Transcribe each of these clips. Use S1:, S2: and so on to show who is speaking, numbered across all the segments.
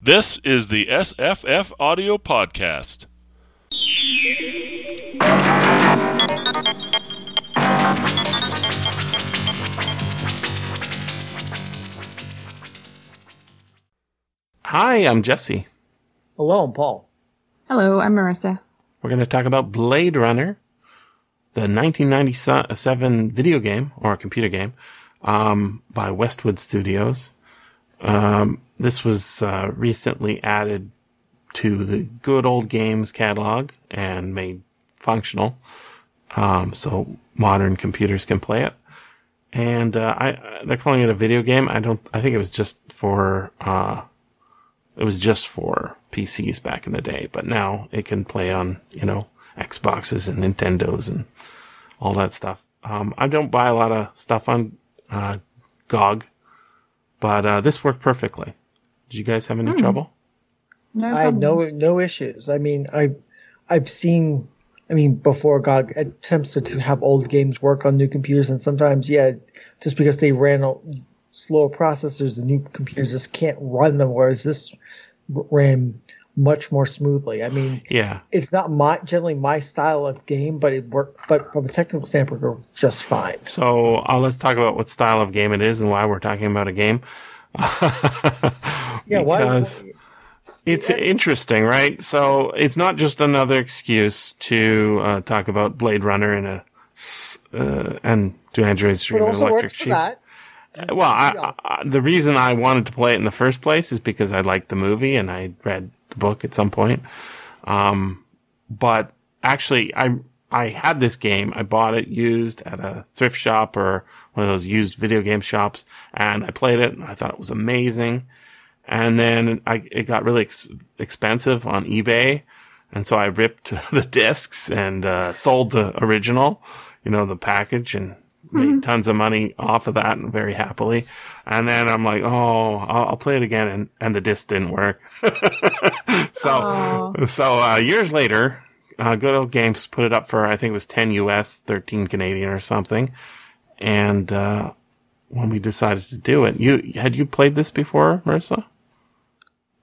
S1: This is the SFF Audio Podcast.
S2: Hi, I'm Jesse.
S3: Hello, I'm Paul.
S4: Hello, I'm Marissa.
S2: We're going to talk about Blade Runner, the 1997 video game or computer game um, by Westwood Studios. Um, this was uh, recently added to the good old games catalog and made functional, um, so modern computers can play it. And uh, I, they're calling it a video game. I don't. I think it was just for. Uh, it was just for PCs back in the day, but now it can play on you know Xboxes and Nintendos and all that stuff. Um, I don't buy a lot of stuff on uh, GOG, but uh, this worked perfectly. Did you guys have any trouble?
S4: No
S3: I had no no issues. I mean, I I've seen. I mean, before GOG attempts to have old games work on new computers, and sometimes, yeah, just because they ran o- slower processors, the new computers just can't run them. Whereas this ran much more smoothly. I mean,
S2: Yeah.
S3: it's not my generally my style of game, but it worked. But from a technical standpoint, it worked just fine.
S2: So uh, let's talk about what style of game it is and why we're talking about a game.
S3: Yeah, why?
S2: because it's interesting, right? So it's not just another excuse to uh, talk about Blade Runner and a uh, and to Androids
S3: Dream
S2: and Electric Sheep.
S3: that.
S2: Well, I, I, the reason I wanted to play it in the first place is because I liked the movie and I read the book at some point. Um, but actually, I I had this game. I bought it used at a thrift shop or one of those used video game shops, and I played it. and I thought it was amazing. And then I, it got really ex- expensive on eBay, and so I ripped the discs and uh, sold the original, you know, the package, and made tons of money off of that, and very happily. And then I'm like, oh, I'll, I'll play it again, and and the disc didn't work. so
S4: Aw.
S2: so uh, years later, uh, Good Old Games put it up for I think it was 10 US, 13 Canadian or something. And uh, when we decided to do it, you had you played this before, Marissa?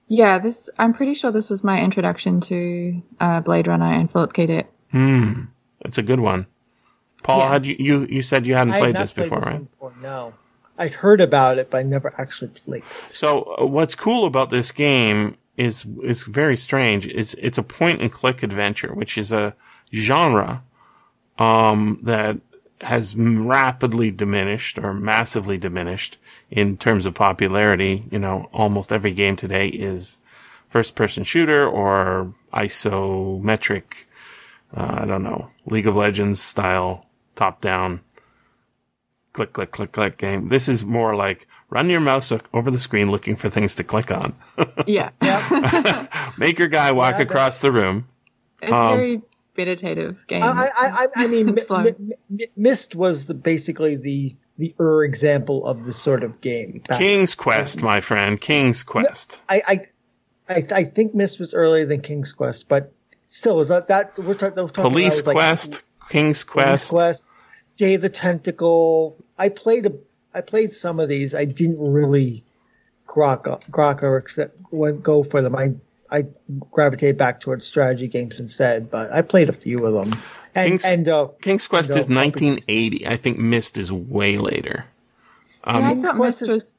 S4: Yeah, this. I'm pretty sure this was my introduction to uh, Blade Runner and Philip K. Dick.
S2: Hmm, it's a good one. Paul,
S4: Yeah.
S2: had you, you you said you hadn't
S3: I had
S2: played
S3: not
S2: this
S3: played
S2: before,
S3: this
S2: right?
S3: one before. No, I'd heard about it, but I never actually played. it.
S2: So uh, what's cool about this game is is very strange. It's it's a point and click adventure, which is a genre um, that has rapidly diminished or massively diminished in terms of popularity. You know, almost every game today is first person shooter or isometric. Uh, I don't know, League of Legends style top down click, click, click, click game. This is more like run your mouse over the screen looking for things to click on.
S4: Yeah,
S2: Make your guy walk
S3: Yeah,
S2: across the room.
S4: it's
S2: Um,
S4: very meditative game.
S3: I, I, I, I mean, Mi-
S4: Slow.
S3: Mi- Mi- Myst was the basically the the er example of this sort of game. back-
S2: King's Quest, my friend. King's Quest.
S3: I, I, I, I think Myst was earlier than King's Quest, but still, is that that we're, talk, we're talking about
S2: Police
S3: was like
S2: Quest. King's
S3: King's
S2: Quest.
S3: Quest, Day of the Tentacle. I played a, I played some of these. I didn't really grok grok or accept went go for them. I I gravitated back towards strategy games instead, but I played a few of them. And
S2: King's-
S3: and uh,
S2: King's Quest
S3: No,
S2: is 1980. I think Myst is way later. Um,
S4: yeah, I thought
S3: Quest
S4: Myst
S3: is-
S4: was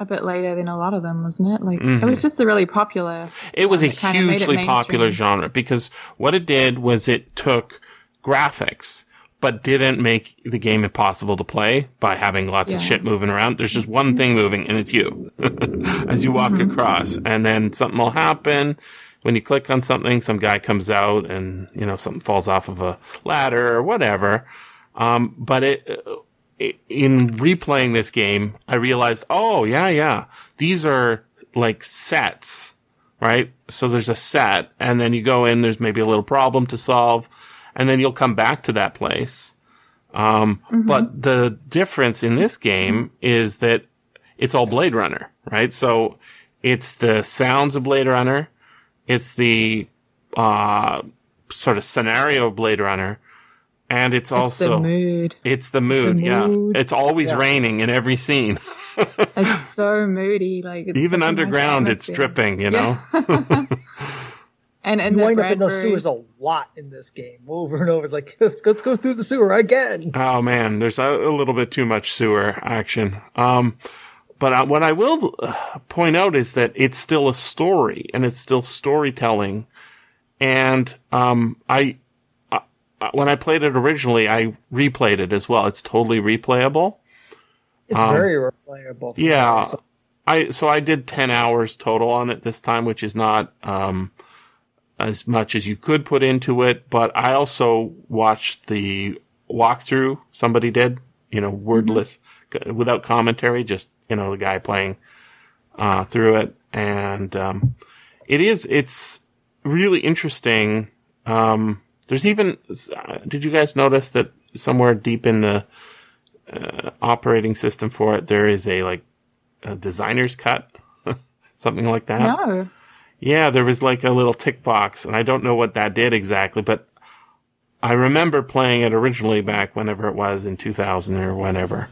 S4: a bit later than a lot of them, wasn't it? Like
S2: Mhm.
S4: it was just the really popular.
S2: It was a
S4: one that kinda made it
S2: hugely popular genre because what it did was it took graphics but didn't make the game impossible to play by having lots of shit moving around. There's just one thing moving and it's you as you walk across and then something will happen. When you click on something, some guy comes out and, you know, something falls off of a ladder or whatever. Um, but it, i- in replaying this game, I realized, oh, yeah, yeah, these are like sets, right? So there's a set, and then you go in, there's maybe a little problem to solve, and then you'll come back to that place. Um, but the difference in this game is that it's all Blade Runner, right? So it's the sounds of Blade Runner, it's the uh, sort of scenario of Blade Runner, and it's,
S4: It's
S2: also
S4: the mood.
S2: it's the mood. yeah,
S3: mood.
S2: it's always
S3: Yeah.
S2: raining in every scene.
S4: It's so moody. Like it's
S2: Even
S4: nice
S2: underground, it's dripping. You know.
S4: Yeah. and and
S3: you
S4: the
S3: wind up in those sewers a lot in this game, over and over. Like let's let's go through the sewer again.
S2: Oh man, there's a, a little bit too much sewer action. Um, but I, what I will uh, point out is that it's still a story and it's still storytelling. And um, I, uh, when I played it originally, I replayed it as well. It's totally replayable.
S3: It's
S2: Um,
S3: very replayable. from
S2: yeah.
S3: what I.
S2: I so I did ten hours total on it this time, which is not um, as much as you could put into it. But I also watched the walkthrough somebody did, you know, wordless, c- without commentary, just you know the guy playing uh, through it, and um, it is it's really interesting. Um, there's even uh, did you guys notice that somewhere deep in the uh, operating system for it there is a like a designer's cut, something like that.
S4: No.
S2: Yeah, there was like a little tick box, and I don't know what that did exactly, but I remember playing it originally back whenever it was in 2000 or whenever,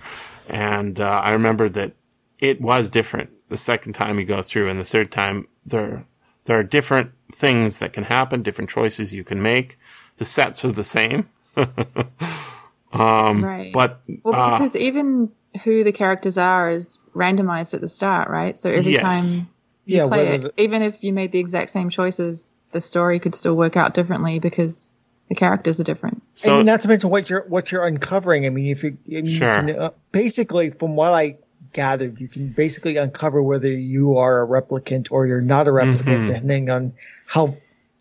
S2: and uh, I remember that it was different the second time you go through, and the third time there there are different things that can happen, different choices you can make. The sets are the same, um,
S4: Right.
S2: but
S4: Well,
S2: uh,
S4: because even who the characters are is randomized at the start, right? So every
S2: Yes.
S4: time you
S3: Yeah,
S4: play it,
S3: the-
S4: even if you made the exact same choices, the story could still work out differently because the characters are different.
S2: so
S3: and not to mention what you're what you're uncovering. I mean, if you, I mean, you can, uh, basically, from what I gathered, you can basically uncover whether you are a replicant or you're not a replicant,
S2: Mhm.
S3: depending on how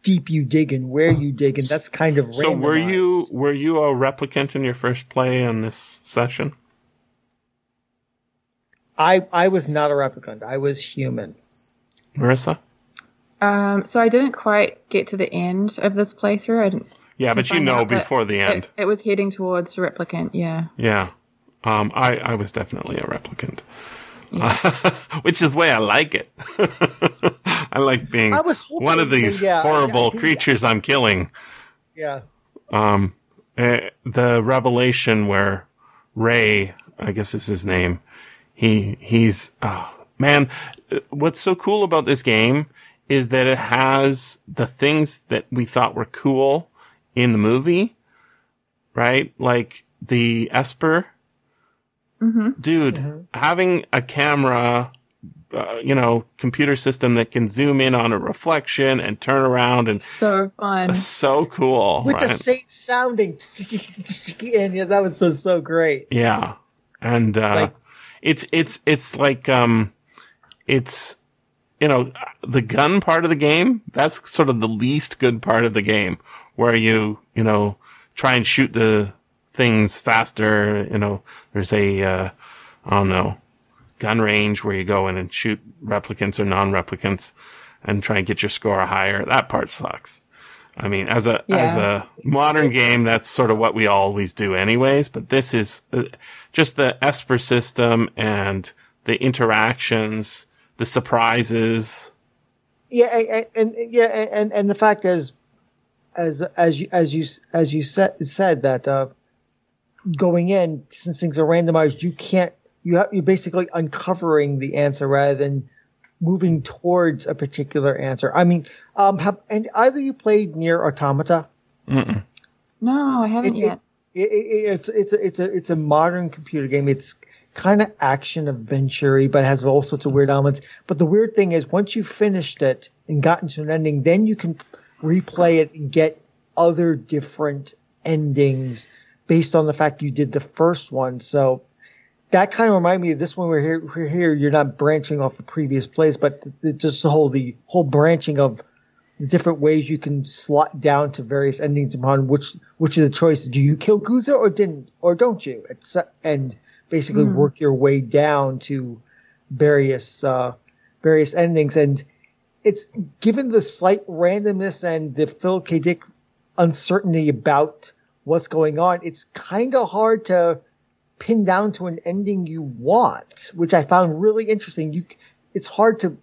S3: deep you dig and where you dig, and that's kind of
S2: So were you were you a replicant in your first play in this session?
S3: I I was not a replicant. I was human.
S2: Marissa?
S4: Um, so I didn't quite get to the end of this playthrough. I didn't.
S2: Yeah, but you know before the end.
S4: It, it was heading towards replicant. Yeah.
S2: yeah. Um I, I was definitely a replicant. which is the way I like it. I like being
S3: I was hoping,
S2: one of these
S3: yeah,
S2: horrible
S3: I think-
S2: creatures I'm killing.
S3: Yeah.
S2: Um eh, the revelation where Ray, I guess is his name, he he's oh, man, uh, what's so cool about this game is that it has the things that we thought were cool in the movie, right? Like the Esper. Dude, having a camera, uh, you know, computer system that can zoom in on a reflection and turn around and
S4: So fun.
S2: so cool.
S3: With the same sounding, and yeah, that was so so great.
S2: Yeah. And uh
S3: Like-
S2: it's it's it's like um it's you know the gun part of the game, that's sort of the least good part of the game where you, you know, try and shoot the things faster, you know, there's a uh I don't know, gun range where you go in and shoot replicants or non-replicants and try and get your score higher. That part sucks. I mean, as a as a modern game, that's sort of what we always do, anyways. But this is uh, just the Esper system and the interactions, the surprises.
S3: Yeah, and, and and- yeah, and and the fact is, as as you as you as you said said that uh, going in since things are randomized, you can't you have you're basically uncovering the answer rather than moving towards a particular answer. I mean, um, have and either you played NieR:Automata?
S2: Mm-mm.
S4: No, I haven't
S3: It-
S4: yet.
S3: It, it, it's it's a, it's a it's a modern computer game. It's kind of action adventure but has all sorts of weird elements. But the weird thing is, once you've finished it and gotten to an ending, then you can replay it and get other different endings based on the fact you did the first one. So that kind of reminded me of this one. We're here, we're here. You're not branching off the previous plays, but just the whole the whole branching of the different ways you can slot down to various endings upon which which of the choices do you kill Guzza or didn't or don't you? It's, and basically work your way down to various uh, various endings. And it's given the slight randomness and the Phil K. Dick uncertainty about what's going on, it's kind of hard to pin down to an ending you want, which I found really interesting. You, it's hard to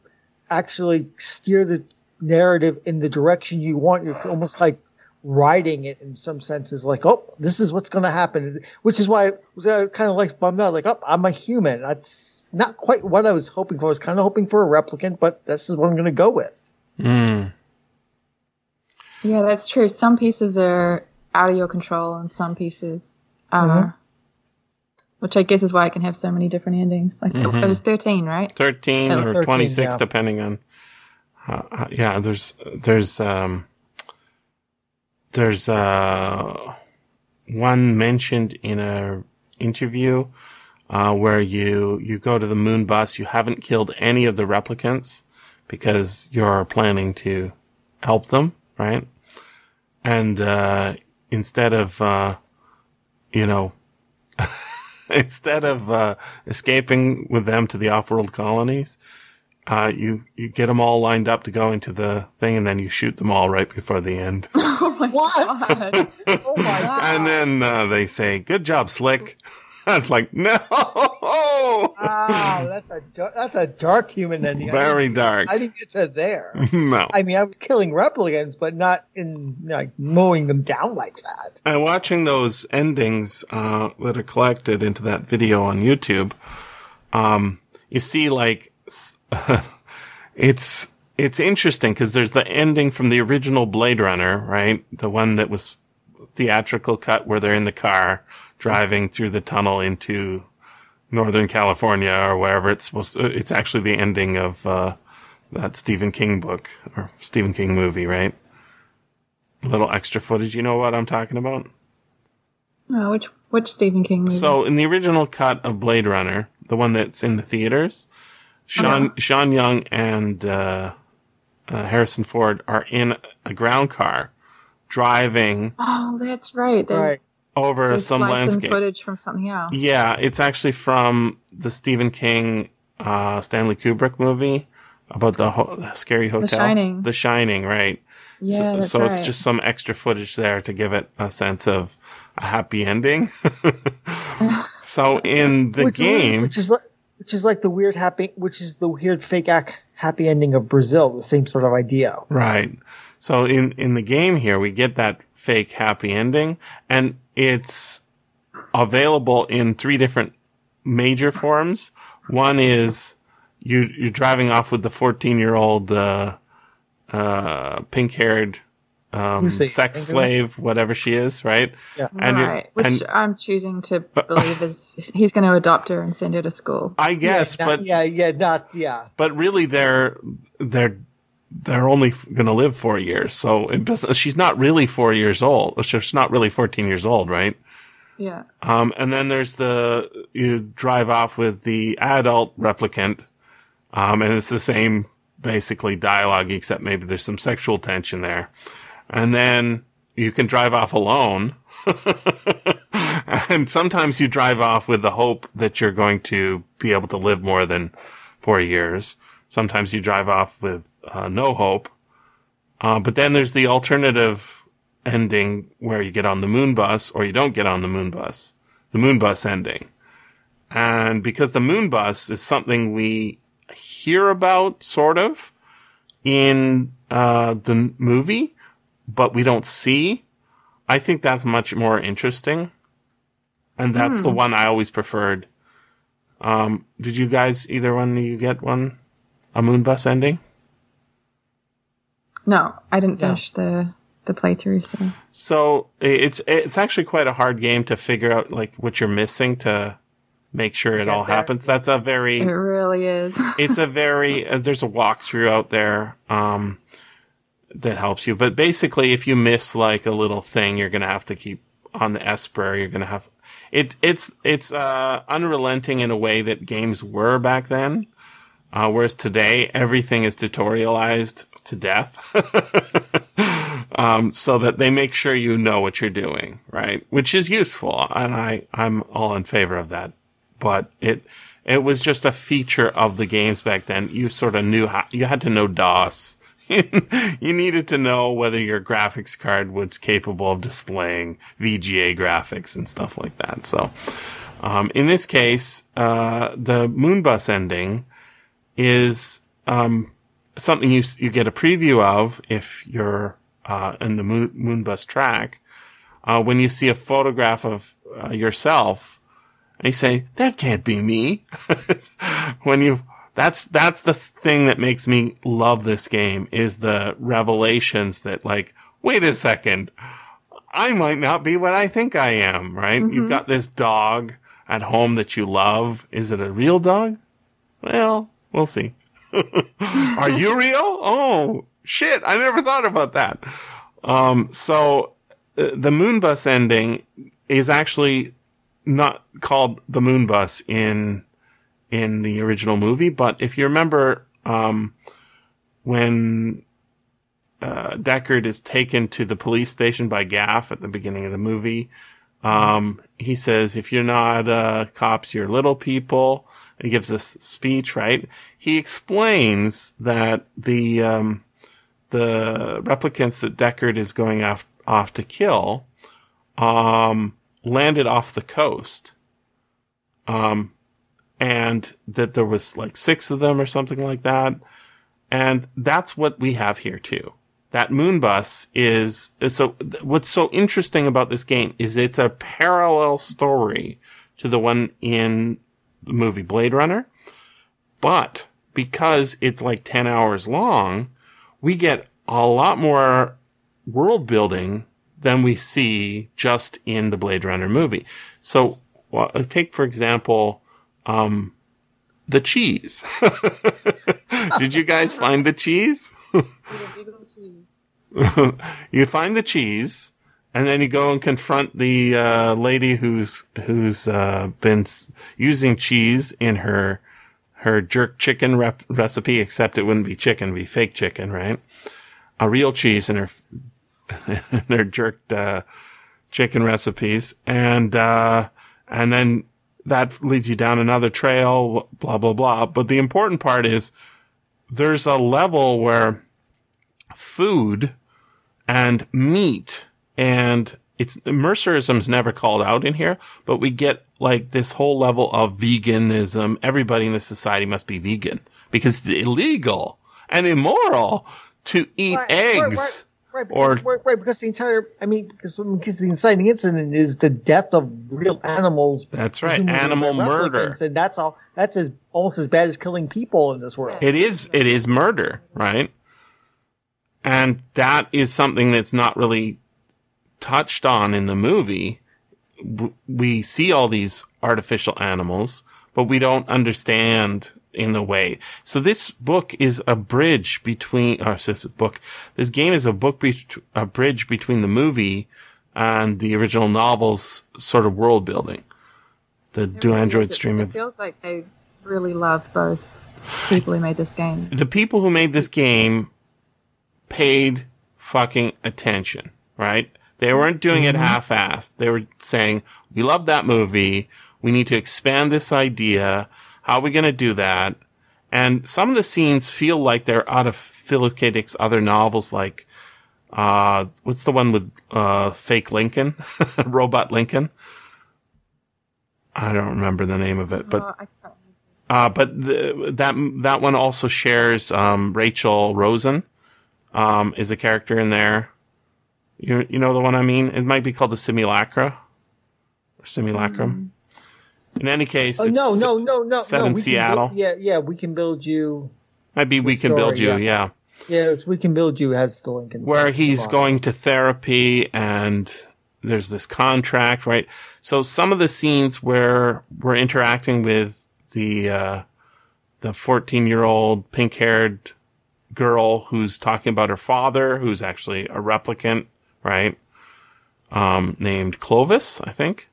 S3: actually steer the narrative in the direction you want. It's almost like riding it in some senses, like, oh, this is what's going to happen, which is why I was kind of like bummed out, like, oh, I'm a human. That's not quite what I was hoping for. I was kind of hoping for a replicant, but this is what I'm going to go with.
S2: Mm.
S4: Yeah, that's true. Some pieces are out of your control, and some pieces are.
S3: Mhm.
S4: Which I guess is why i can have so many different endings. Like
S2: Mhm.
S4: it was thirteen, right?
S2: 13 or
S3: 13,
S2: 26
S3: yeah.
S2: depending on uh, uh, yeah there's there's um there's uh one mentioned in a interview uh where you you go to the moon bus. You haven't killed any of the replicants because you're planning to help them right? And uh instead of uh you know instead of uh, escaping with them to the off-world colonies, uh, you you get them all lined up to go into the thing, and then you shoot them all right before the end.
S4: oh my
S3: What?
S4: god!
S3: Oh my
S4: Wow.
S2: and then uh, they say, "Good job, Slick." it's like, no,
S3: Wow, that's a dar- that's a dark human ending.
S2: Very
S3: didn't-
S2: dark.
S3: I didn't get to there.
S2: no.
S3: I mean, I was killing replicants, but not in like mowing them down like that.
S2: And watching those endings uh, that are collected into that video on YouTube, um, you see like s- it's it's interesting because there's the ending from the original Blade Runner, right? The one that was theatrical cut where they're in the car driving through the tunnel into Northern California or wherever it's supposed to. It's actually the ending of uh, that Stephen King book or Stephen King movie, right? A little extra footage. You know what I'm talking about?
S4: Oh, which which Stephen King movie?
S2: So in the original cut of Blade Runner, the one that's in the theaters, Sean
S4: Uh-huh.
S2: Sean Young and uh, uh, Harrison Ford are in a ground car driving
S4: oh, that's right. They,
S3: Right.
S2: over
S4: they
S2: some
S4: spliced
S2: landscape.
S4: footage from something else.
S2: Yeah, it's actually from the Stephen King uh, Stanley Kubrick movie about the ho- scary hotel, The
S4: Shining.
S2: The Shining, right?
S4: Yeah,
S2: so
S4: that's
S2: so
S4: right.
S2: it's just some extra footage there to give it a sense of a happy ending. so in the
S3: which,
S2: game,
S3: which is like, which is like the weird happy, which is the weird fake act happy ending of Brazil. The same sort of idea.
S2: Right. So in, in the game here, we get that fake happy ending and it's available in three different major forms. One is you, you're driving off with the 14 year old, uh, uh, pink haired, um, sex
S3: Angela?
S2: slave, whatever she is, right?
S3: Yeah.
S2: And you're-
S4: right. Which
S2: and-
S4: I'm choosing to believe is he's going to adopt her and send her to school.
S2: I guess,
S3: yeah,
S2: but
S3: yeah, yeah, not yeah.
S2: but really they're they're they're only going to live four years so it doesn't she's not really four years old she's not really 14 years old right
S4: Yeah.
S2: um and then there's the you drive off with the adult replicant um and it's the same basically dialogue except maybe there's some sexual tension there and then you can drive off alone and sometimes you drive off with the hope that you're going to be able to live more than four years. Sometimes you drive off with uh, no hope. Uh, but then there's the alternative ending where you get on the moon bus or you don't get on the moon bus. The moon bus ending. And because the moon bus is something we hear about sort of in uh, the movie, but we don't see, I think that's much more interesting. And that's the one I always preferred. Um, did you guys, either one you get one? A moon bus ending?
S4: No, I didn't
S3: Yeah.
S4: finish the the playthrough. So
S2: So it's it's actually quite a hard game to figure out like what you're missing to make sure it
S3: Get
S2: all
S3: there.
S2: happens. That's a very
S4: it really is.
S2: it's a very uh, there's a walkthrough out there um that helps you. But basically, if you miss like a little thing, you're gonna have to keep on the Esper. You're gonna have it. It's it's uh unrelenting in a way that games were back then. Uh, whereas today, everything is tutorialized to death. um, so that they make sure you know what you're doing, right? Which is useful. And I, I'm all in favor of that. But it, it was just a feature of the games back then. You sort of knew how, you had to know DOS. you needed to know whether your graphics card was capable of displaying VGA graphics and stuff like that. So, um, in this case, uh, the Moonbus ending is, um, something you, you get a preview of if you're uh, in the moon, Moonbus track, uh, when you see a photograph of uh, yourself, and you say, "That can't be me," when you that's that's the thing that makes me love this game is the revelations that like, wait a second, I might not be what I think I am. Right? You've got this dog at home that you love. Is it a real dog? Well, we'll see. Are you real? Oh, shit. I never thought about that. Um, so uh, the Moonbus ending is actually not called the Moonbus in, in the original movie. But if you remember, um, when, uh, Deckard is taken to the police station by Gaff at the beginning of the movie, um, he says, if you're not, uh, cops, you're little people. He gives this speech, right? He explains that the, um, the replicants that Deckard is going off, off to kill, um, landed off the coast. Um, and that there was like six of them or something like that. And that's what we have here too. That Moonbus is, is so what's so interesting about this game is it's a parallel story to the one in the movie Blade Runner. But because it's like 10 hours long, we get a lot more world building than we see just in the Blade Runner movie. So well, take, for example, um, the cheese. Did you guys find the cheese? you find the cheese, and then you go and confront the uh, lady who's who's uh, been using cheese in her her jerk chicken rep- recipe. Except it wouldn't be chicken, it'd be fake chicken, right? A real cheese in her in her jerked uh, chicken recipes, and uh, and then that leads you down another trail. Blah blah blah. But the important part is there's a level where food and meat and it's Mercerism's never called out in here, but we get like this whole level of veganism. Everybody in the society must be vegan because it's illegal and immoral to eat
S3: right,
S2: eggs.
S3: right, Right,
S2: Or-
S3: because, right, right, because the entire, I mean, because, because the inciting incident is the death of real animals.
S2: That's right. Animal murder.
S3: And that's all, that's as, almost as bad as killing people in this world.
S2: It is, it is murder, right? And that is something that's not really touched on in the movie. We see all these artificial animals, but we don't understand in the way. So this book is a bridge between, or this book, this game is a book, be- a bridge between the movie and the original novel's sort of world building. The
S4: It
S2: Do
S4: really
S2: Androids
S4: is. It- It feels like they really loved both people who made this game.
S2: the people who made this game paid fucking attention, right? They weren't doing it mm-hmm. half-assed. They were saying, we love that movie. We need to expand this idea. How are we going to do that? And some of the scenes feel like they're out of Philip K. Dick's other novels, like, uh, what's the one with, uh, fake Lincoln? Robot Lincoln? I don't remember the name of it, but
S4: Oh,
S2: uh, but the, that that one also shares um, Rachel Rosen um, is a character in there. You you know the one I mean? It might be called the Simulacra or Simulacrum. In any case,
S3: Oh, no, no, no, no.
S2: set
S3: no,
S2: in
S3: we can
S2: Seattle.
S3: build- yeah, yeah, we can build you.
S2: be
S3: it's
S2: we can build you. Yeah,
S3: yeah. Yeah, it's we can build you as the Lincoln.
S2: where he's going to therapy and there's this contract, right? So some of the scenes where we're interacting with the uh, the 14 year old pink haired girl who's talking about her father, who's actually a replicant, right? Um, named Clovis, I think.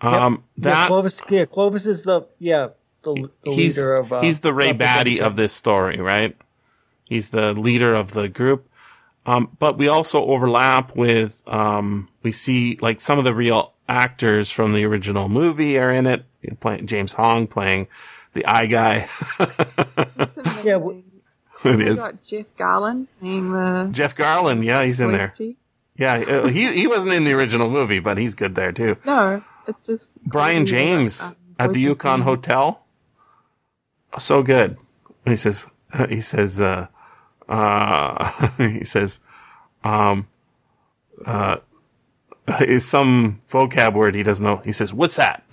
S2: Um,
S3: yeah,
S2: that
S3: Clovis. Yeah, Clovis is the yeah the, the
S2: he's
S3: leader of. Uh,
S2: he's the Ray Batty of this story, right? He's the leader of the group. Um, but we also overlap with um, we see like some of the real actors from the original movie are in it. Playing James Hong playing the eye guy.
S4: It's.
S3: Yeah, w-
S2: it
S4: We
S2: is
S4: got Jeff Garlin playing the
S2: Jeff Garlin. Yeah, he's in there.
S4: chief.
S2: Yeah, uh, he he wasn't in the original movie, but he's good there too.
S4: No, it's just
S2: Brian James
S4: um,
S2: at the Yukon Hotel. So good. He says, he says, uh, uh, he says, um, uh, is some vocab word he doesn't know. He says, "What's that?"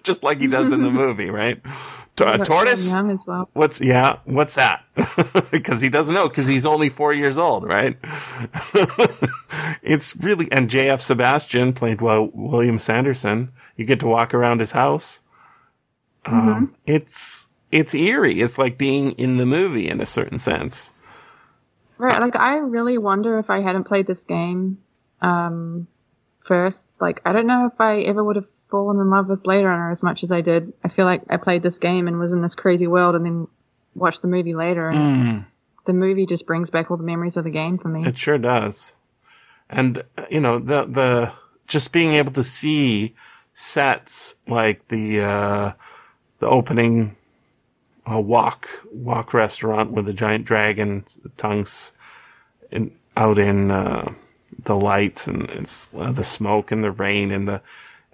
S2: Just like he does in the movie, right? T- a tortoise.
S4: Young as well.
S2: What's yeah? What's that? Because he doesn't know because he's only four years old, right? it's really and J.F. Sebastian played well William Sanderson. You get to walk around his house. Um, it's it's eerie. It's like being in the movie in a certain sense.
S4: Right, like I really wonder if I hadn't played this game um, first. Like, I don't know if I ever would have fallen in love with Blade Runner as much as I did. I feel like I played this game and was in this crazy world, and then watched the movie later, and
S2: Mm.
S4: the movie just brings back all the memories of the game for me.
S2: It sure does. And you know, the the just being able to see sets like the uh the opening uh, walk walk restaurant with the giant dragon tongues in out in uh the lights and it's uh, the smoke and the rain and the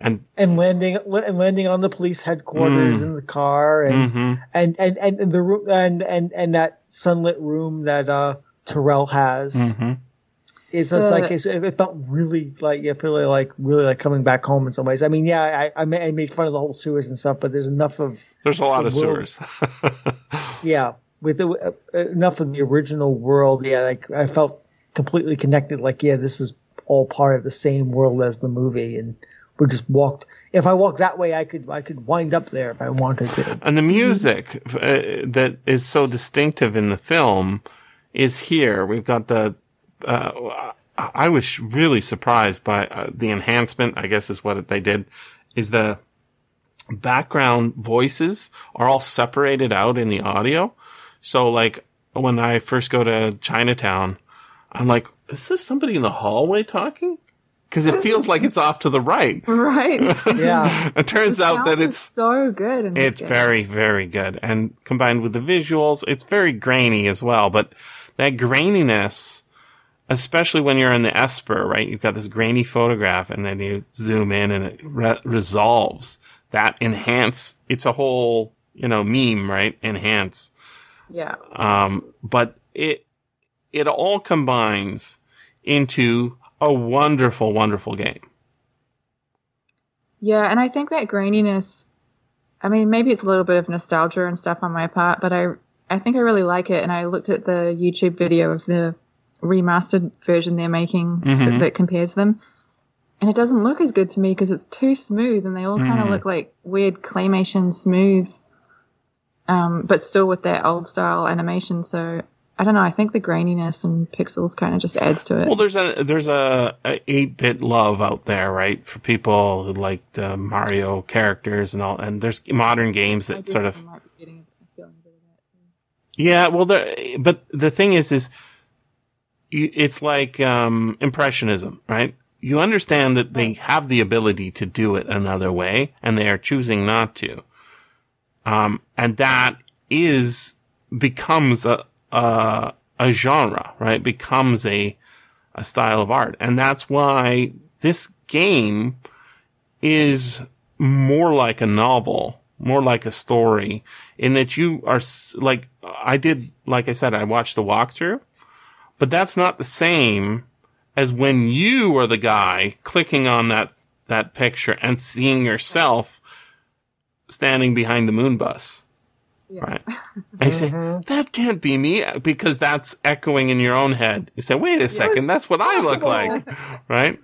S2: and
S3: and landing and landing on the police headquarters
S2: Mm.
S3: in the car and
S2: Mhm.
S3: and, and and the room and and and that sunlit room that uh Tyrell has
S2: Mhm.
S3: is just
S4: The-
S3: like it's, it felt really like yeah, really like really like coming back home in some ways. I mean, yeah, I I made, I made fun of the whole sewers and stuff, but there's enough of
S2: there's a lot of
S3: world-
S2: sewers.
S3: yeah with the, uh, enough of the original world. Yeah, like I felt completely connected. Like yeah, this is all part of the same world as the movie, and we just walked. If I walked that way, I could I could wind up there if I wanted to.
S2: And the music uh, that is so distinctive in the film is here. We've got the. Uh, I was really surprised by uh, the enhancement. I guess is what they did. Is the background voices are all separated out in the audio. So like when I first go to Chinatown, I'm like, is this somebody in the hallway talking? Because it feels like it's off to the right.
S4: right.
S3: Yeah.
S2: it turns out that it's
S4: so good. In
S2: it's
S4: game.
S2: very, very good. And combined with the visuals, it's very grainy as well. But that graininess, especially when you're in the Esper, right? You've got this grainy photograph and then you zoom in and it re- resolves that enhance. It's a whole, you know, meme, right? Enhance.
S4: yeah.
S2: Um, but it, it all combines into a wonderful, wonderful game.
S4: Yeah, and I think that graininess. I mean, maybe it's a little bit of nostalgia and stuff on my part, but I I think I really like it. And I looked at the YouTube video of the remastered version they're making to,
S2: Mhm.
S4: that compares them, and it doesn't look as good to me because it's too smooth, and they all kind of look like weird claymation smooth, um, but still with that old style animation. So I don't know. I think the graininess and pixels kind of just adds to it.
S2: Well, there's a there's a, a eight bit love out there, right, for people who like the Mario characters and all. And there's modern games that sort of
S4: I might be getting a feeling a bit of that too.
S2: yeah. Well, the but the thing is, is it's like um, impressionism, right? You understand that they have the ability to do it another way, and they are choosing not to. Um, and that is becomes a a, a genre, right? Becomes a a style of art, and that's why this game is more like a novel, more like a story, in that you are like I did. Like I said, I watched the walkthrough, but that's not the same as when you are the guy clicking on that that picture and seeing yourself standing behind the moon bus.
S4: Yeah.
S2: Right. And you say, that can't be me because that's echoing in your own head. You say, wait a second, that's what I look like. Right?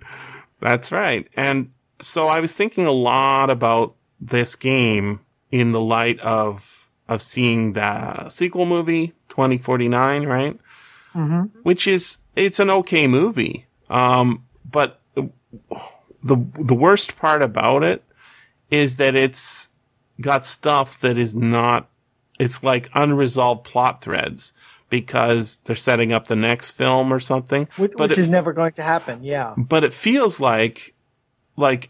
S2: That's right. And so I was thinking a lot about this game in the light of, of seeing the sequel movie, 2049, right?
S3: Mm-hmm.
S2: Which is, it's an okay movie. Um, but the, the worst part about it is that it's got stuff that is not it's like unresolved plot threads because they're setting up the next film or something.
S3: Which,
S2: but
S3: which
S2: it,
S3: is never going to happen. Yeah.
S2: but it feels like like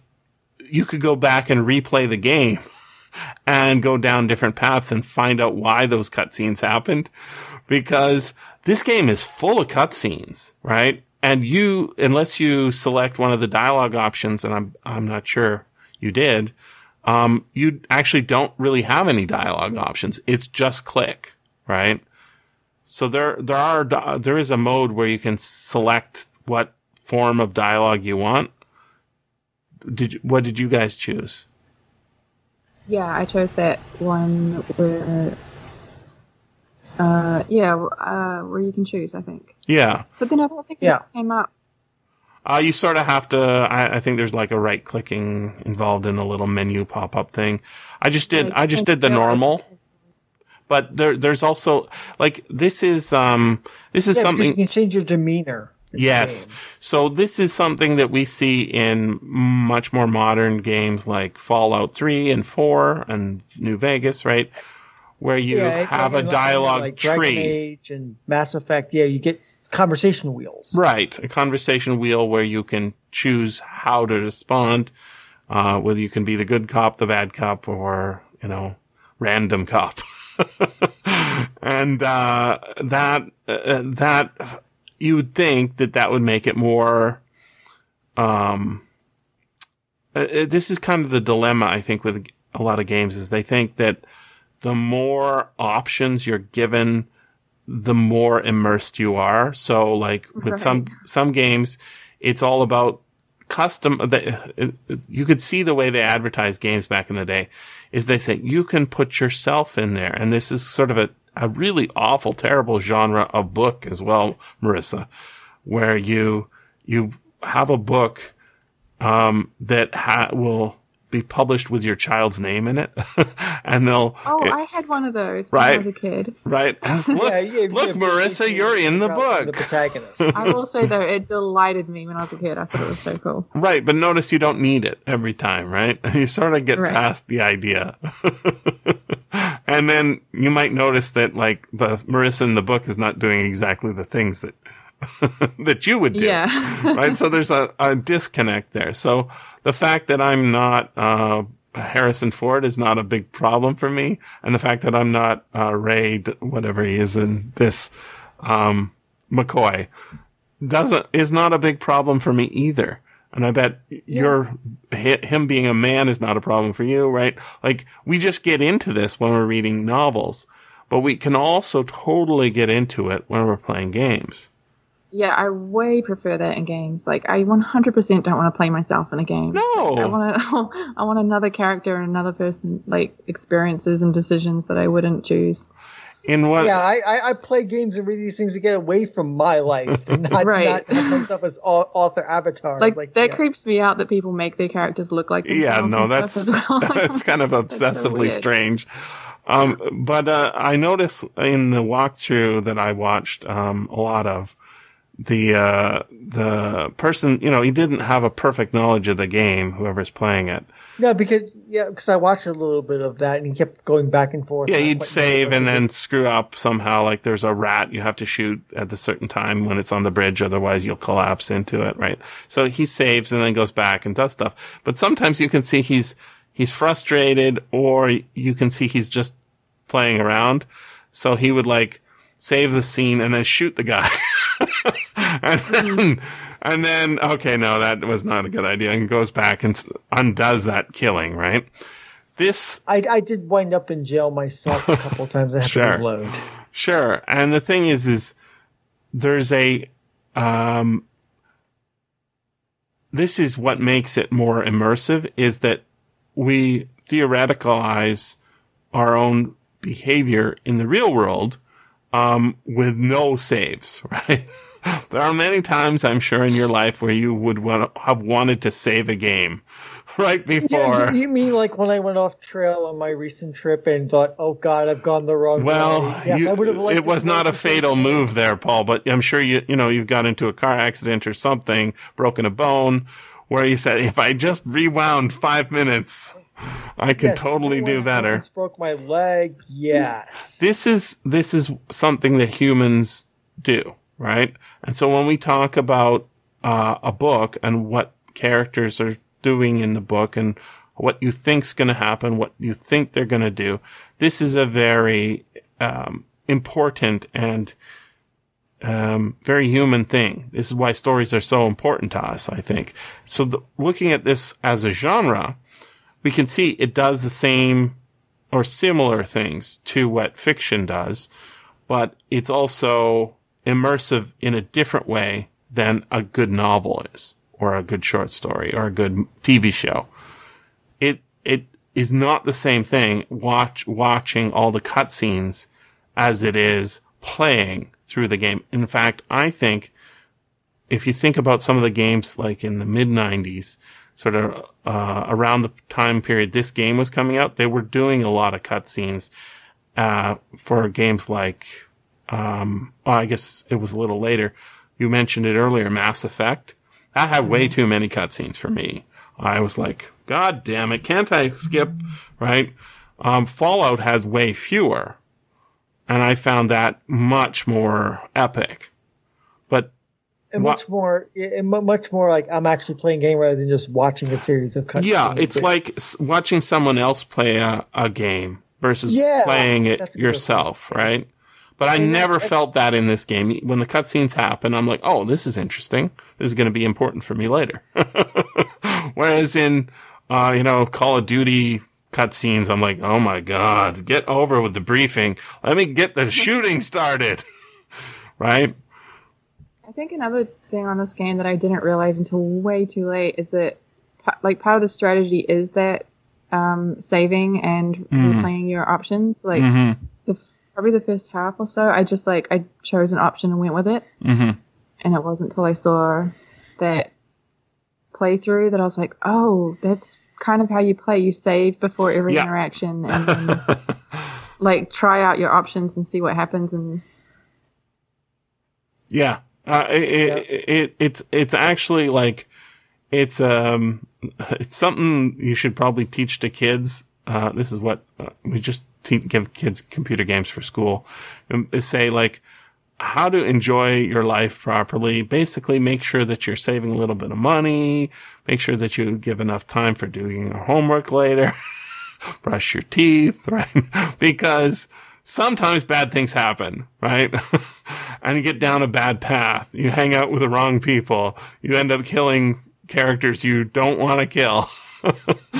S2: you could go back and replay the game and go down different paths and find out why those cutscenes happened because this game is full of cutscenes, right? And you, unless you select one of the dialogue options, and I'm I'm not sure you did, um, you actually don't really have any dialogue options. It's just click, right? So there, there are, there is a mode where you can select what form of dialogue you want. Did you, what did you guys choose?
S4: Yeah, I chose that one where. Uh, yeah, uh, where you can choose, I think.
S2: Yeah.
S4: But then I don't think
S3: Yeah.
S4: it came up.
S2: Uh, you sort of have to, I, I think there's like a right clicking involved in a little menu pop up thing. I just did, I just
S4: didn't
S2: the normal, but there, there's also, like, this is, um, this is
S3: Yeah,
S2: something.
S3: you can change your demeanor.
S2: Yes.
S3: game.
S2: So this is something that we see in much more modern games like Fallout 3 and 4 and New Vegas, right? Where you
S3: Yeah,
S2: have a
S3: and like-
S2: dialogue
S3: like Dragon. Age and Mass Effect. Yeah, you get conversation wheels.
S2: Right. A conversation wheel where you can choose how to respond, uh, whether you can be the good cop, the bad cop, or, you know, random cop. and, uh, that, uh, that, you would think that that would make it more, um, uh, uh, this is kind of the dilemma, I think, with a lot of games is they think that the more options you're given, the more immersed you are. So like with some, some games, it's all about custom the, you could see the way they advertised games back in the day is they say you can put yourself in there. And this is sort of a, a really awful, terrible genre of book as well, Marissa, where you, you have a book, um, that ha- will be published with your child's name in it. and they'll,
S4: Oh,
S2: it-
S4: I had one of those when
S2: Right.
S4: I was a kid.
S2: right. Look,
S3: Yeah, yeah,
S2: look,
S3: yeah,
S2: Marissa, you're in the book.
S3: The protagonist.
S4: I will say though, it delighted me when I was a kid. I thought it was so cool.
S2: Right, but notice you don't need it every time, right? You sort of get
S4: Right.
S2: past the idea. and then you might notice that like the Marissa in the book is not doing exactly the things that that you would do.
S4: Yeah.
S2: right? So there's a, a disconnect there. So the fact that I'm not uh Harrison Ford is not a big problem for me, and the fact that I'm not uh, Ray, whatever he is in this, um, McCoy, doesn't is not a big problem for me either. And I bet your him being a man is not a problem for you, right? Like we just get into this when we're reading novels, but we can also totally get into it when we're playing games.
S4: Yeah, I way prefer that in games. Like, I 100% don't want to play myself in a game.
S2: No.
S4: I want to. I want another character and another person, like experiences and decisions that I wouldn't choose.
S2: In what?
S3: Yeah, I, I, I play games and read these things to get away from my life and not,
S4: Right.
S3: not have myself as author avatar.
S4: Like, that
S3: yeah.
S4: creeps me out that people make their characters look like
S2: yeah, no,
S4: and
S2: that's
S4: stuff as well.
S2: that's kind of obsessively
S4: weird.
S2: strange. Um, but uh, I noticed in the walkthrough that I watched um, a lot of the uh, the person, you know, he didn't have a perfect knowledge of the game. Whoever's playing it,
S3: No, because yeah, because I watched a little bit of that and he kept going back and forth.
S2: yeah, he'd save and then screw up somehow. Like there's a rat you have to shoot at a certain time when it's on the bridge, otherwise you'll collapse into it, right? So he saves and then goes back and does stuff. But sometimes you can see he's he's frustrated, or you can see he's just playing around. So he would like save the scene and then shoot the guy. and then, and then, okay, no, that was not a good idea and goes back and undoes that killing, right? This,
S3: I, I did wind up in jail myself a couple times. I had
S2: Sure.
S3: to reload.
S2: Sure. And the thing is, is there's a, um, this is what makes it more immersive is that we theoreticalize our own behavior in the real world, um, with no saves, right? there are many times I'm sure in your life where you would want have wanted to save a game right before.
S3: Yeah, you, mean like when I went off trail on my recent trip and thought, "Oh God, I've gone the wrong
S2: Well,
S3: way." Yes,
S2: you-
S3: I would have liked
S2: it was not a
S3: reload the same
S2: fatal move there, Paul, but I'm sure you, you know, you've got into a car accident or something, broken a bone, where you said, if I just rewound five minutes, I could
S3: Yes,
S2: totally do better.
S3: Broke my leg. Yes.
S2: This is, this is something that humans do, right? And so when we talk about, uh, a book and what characters are doing in the book and what you think's going to happen, what you think they're going to do, this is a very, um, important and, um, very human thing. This is why stories are so important to us, I think. So the, looking at this as a genre, we can see it does the same or similar things to what fiction does. but it's also immersive in a different way than a good novel is, or a good short story, or a good TV show. It it is not the same thing watch watching all the cutscenes as it is playing through the game. In fact, I think if you think about some of the games like in the mid 90s, sort of uh, around the time period this game was coming out, they were doing a lot of cutscenes uh, for games like, um, well, I guess it was a little later. You mentioned it earlier, Mass Effect. That had way too many cutscenes for me. I was like, God damn it, can't I skip? Right? Um, Fallout has way fewer. And I found that much more epic. But
S3: and
S2: Wha-
S3: much more, and much more like I'm actually playing a game rather than just watching a series of cutscenes.
S2: yeah, it's like watching someone else play a, a game versus
S3: Yeah,
S2: playing it
S3: that's a good way to
S2: yourself, right? But I never felt that in this game. When the cutscenes happen, I'm like, oh, this is interesting. This is going to be important for me later. Whereas in, uh, you know, Call of Duty cutscenes, I'm like, oh my God, get over with the briefing. Let me get the shooting started. right?
S4: I think another thing on this game that I didn't realize until way too late is that, like, part of the strategy is that um, saving and replaying your options. Like,
S2: Mm-hmm.
S4: Probably the first half or so, I just like I chose an option and went with it,
S2: Mm-hmm.
S4: and it wasn't until I saw that playthrough that I was like, oh, that's kind of how you play. You save before every
S2: Yeah.
S4: interaction, and then like try out your options and see what happens. And
S2: Yeah. Uh, it, it, it, it's, it's actually like, it's, um, it's something you should probably teach to kids. Uh, this is what uh, we just give kids computer games for school. Um, is say like, how to enjoy your life properly. Basically, make sure that you're saving a little bit of money. Make sure that you give enough time for doing your homework later. Brush your teeth, right? because sometimes bad things happen, right? and you get down a bad path. You hang out with the wrong people. You end up killing characters you don't want to kill.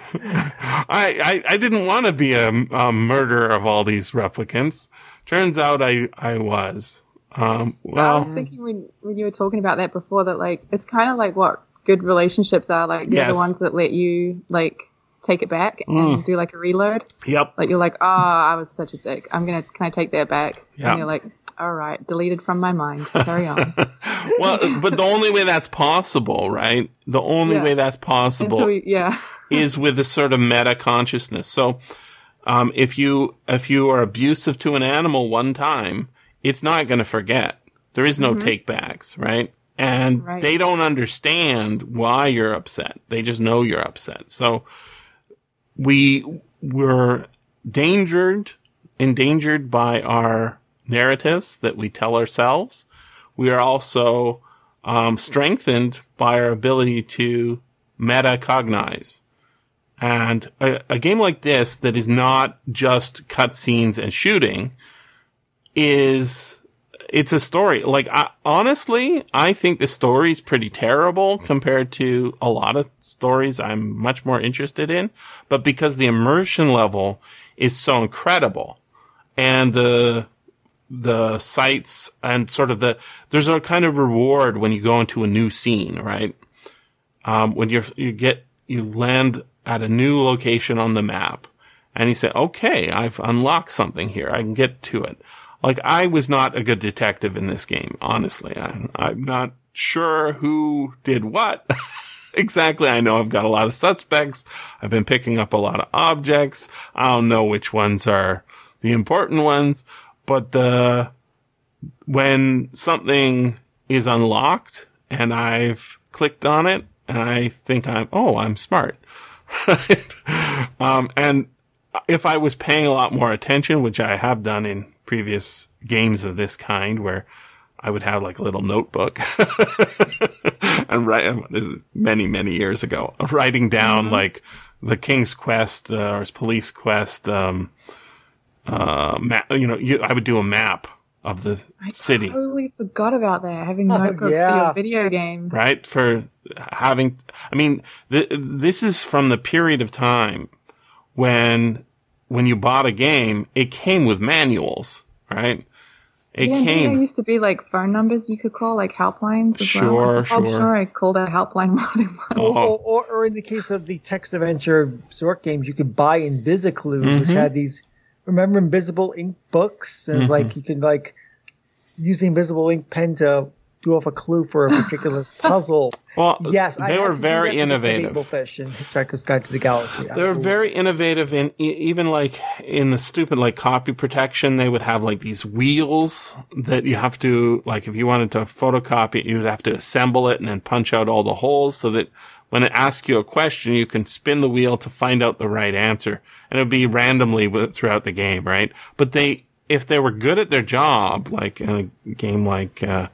S2: I, I, I didn't want to be a, a murderer of all these replicants. Turns out I, I was. Um,
S4: I was thinking when when you were talking about that before that like it's kind of like what good relationships are like they're
S2: Yes.
S4: the ones that let you like take it back
S2: Mm.
S4: and do like a reload.
S2: yep.
S4: Like you're like, oh, I was such a dick. I'm gonna can I take that back?
S2: Yeah.
S4: And you're like, all right, deleted from my mind. Carry on.
S2: well, but the only way that's possible, right? The only
S4: Yeah.
S2: way that's possible
S4: we, yeah,
S2: is with a sort of meta consciousness. So, um, if you, if you are abusive to an animal one time, it's not going to forget. There is no take backs, right? And
S4: Right.
S2: they don't understand why you're upset. They just know you're upset. So we were endangered, endangered by our narratives that we tell ourselves. We are also, um, strengthened by our ability to metacognize. And a, a game like this that is not just cutscenes and shooting is it's a story. Like I, honestly, I think the story is pretty terrible compared to a lot of stories I'm much more interested in. But because the immersion level is so incredible, and the the sights and sort of the there's a kind of reward when you go into a new scene, right? Um, when you're you get you land at a new location on the map, and you say, "Okay, I've unlocked something here. I can get to it." Like I was not a good detective in this game, honestly. I, I'm not sure who did what. exactly. I know I've got a lot of suspects. I've been picking up a lot of objects. I don't know which ones are the important ones, but the, when something is unlocked and I've clicked on it and I think I'm, oh, I'm smart. um, and if I was paying a lot more attention, which I have done in previous games of this kind where I would have like a little notebook and write, this is many, many years ago, writing down like the King's Quest, uh, or his police quest, um, uh, map, you know, you, I would do a map of the city,
S4: totally forgot about that. Having notebooks for your video games.
S2: right? For having, I mean, th- this is from the period of time when, when you bought a game, it came with manuals, right? It
S4: yeah, didn't there used to be like phone numbers you could call, like helplines as
S2: Sure,
S4: well. I'm
S2: sure.
S4: sure I called a helpline more than once.
S2: Oh.
S3: Or, or, or in the case of the text adventure Zork games, you could buy Invisiclues, which
S2: Mhm.
S3: had these. Remember Invisible Ink books? And
S2: Mm-hmm.
S3: like you could like use the Invisible Ink pen to do off a clue for a particular puzzle.
S2: Well,
S3: Yes,
S2: they
S3: had
S2: were very innovative.
S3: Fish and Hitchhiker's Guide to the Galaxy.
S2: They were very innovative in even like in the stupid like copy protection. They would have like these wheels that you have to like if you wanted to photocopy it, you'd have to assemble it and then punch out all the holes so that when it asks you a question, you can spin the wheel to find out the right answer, and it would be randomly throughout the game, right? But they, if they were good at their job, like in a game like. Uh,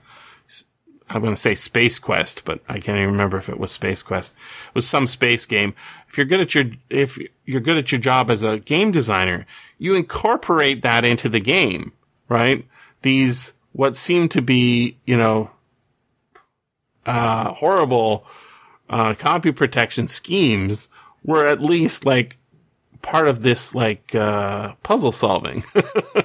S2: I'm going to say Space Quest, but I can't even remember if it was Space Quest. It was some space game. If you're good at your, if you're good at your job as a game designer, you incorporate that into the game, right? These, what seem to be, you know, uh, horrible, uh, copy protection schemes were at least like part of this, like, uh, puzzle solving.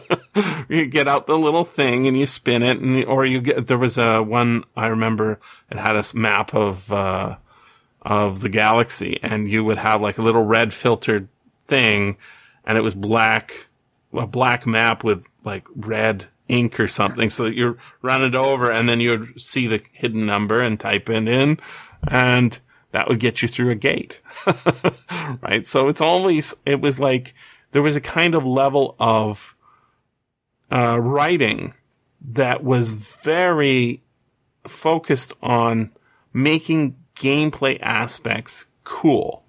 S2: you get out the little thing and you spin it and, or you get, there was a one, I remember it had a map of, uh, of the galaxy and you would have like a little red filtered thing and it was black, a black map with like red ink or something. So that you run it over and then you'd see the hidden number and type it in and that would get you through a gate. right. So it's always, it was like, there was a kind of level of, uh, writing that was very focused on making gameplay aspects cool.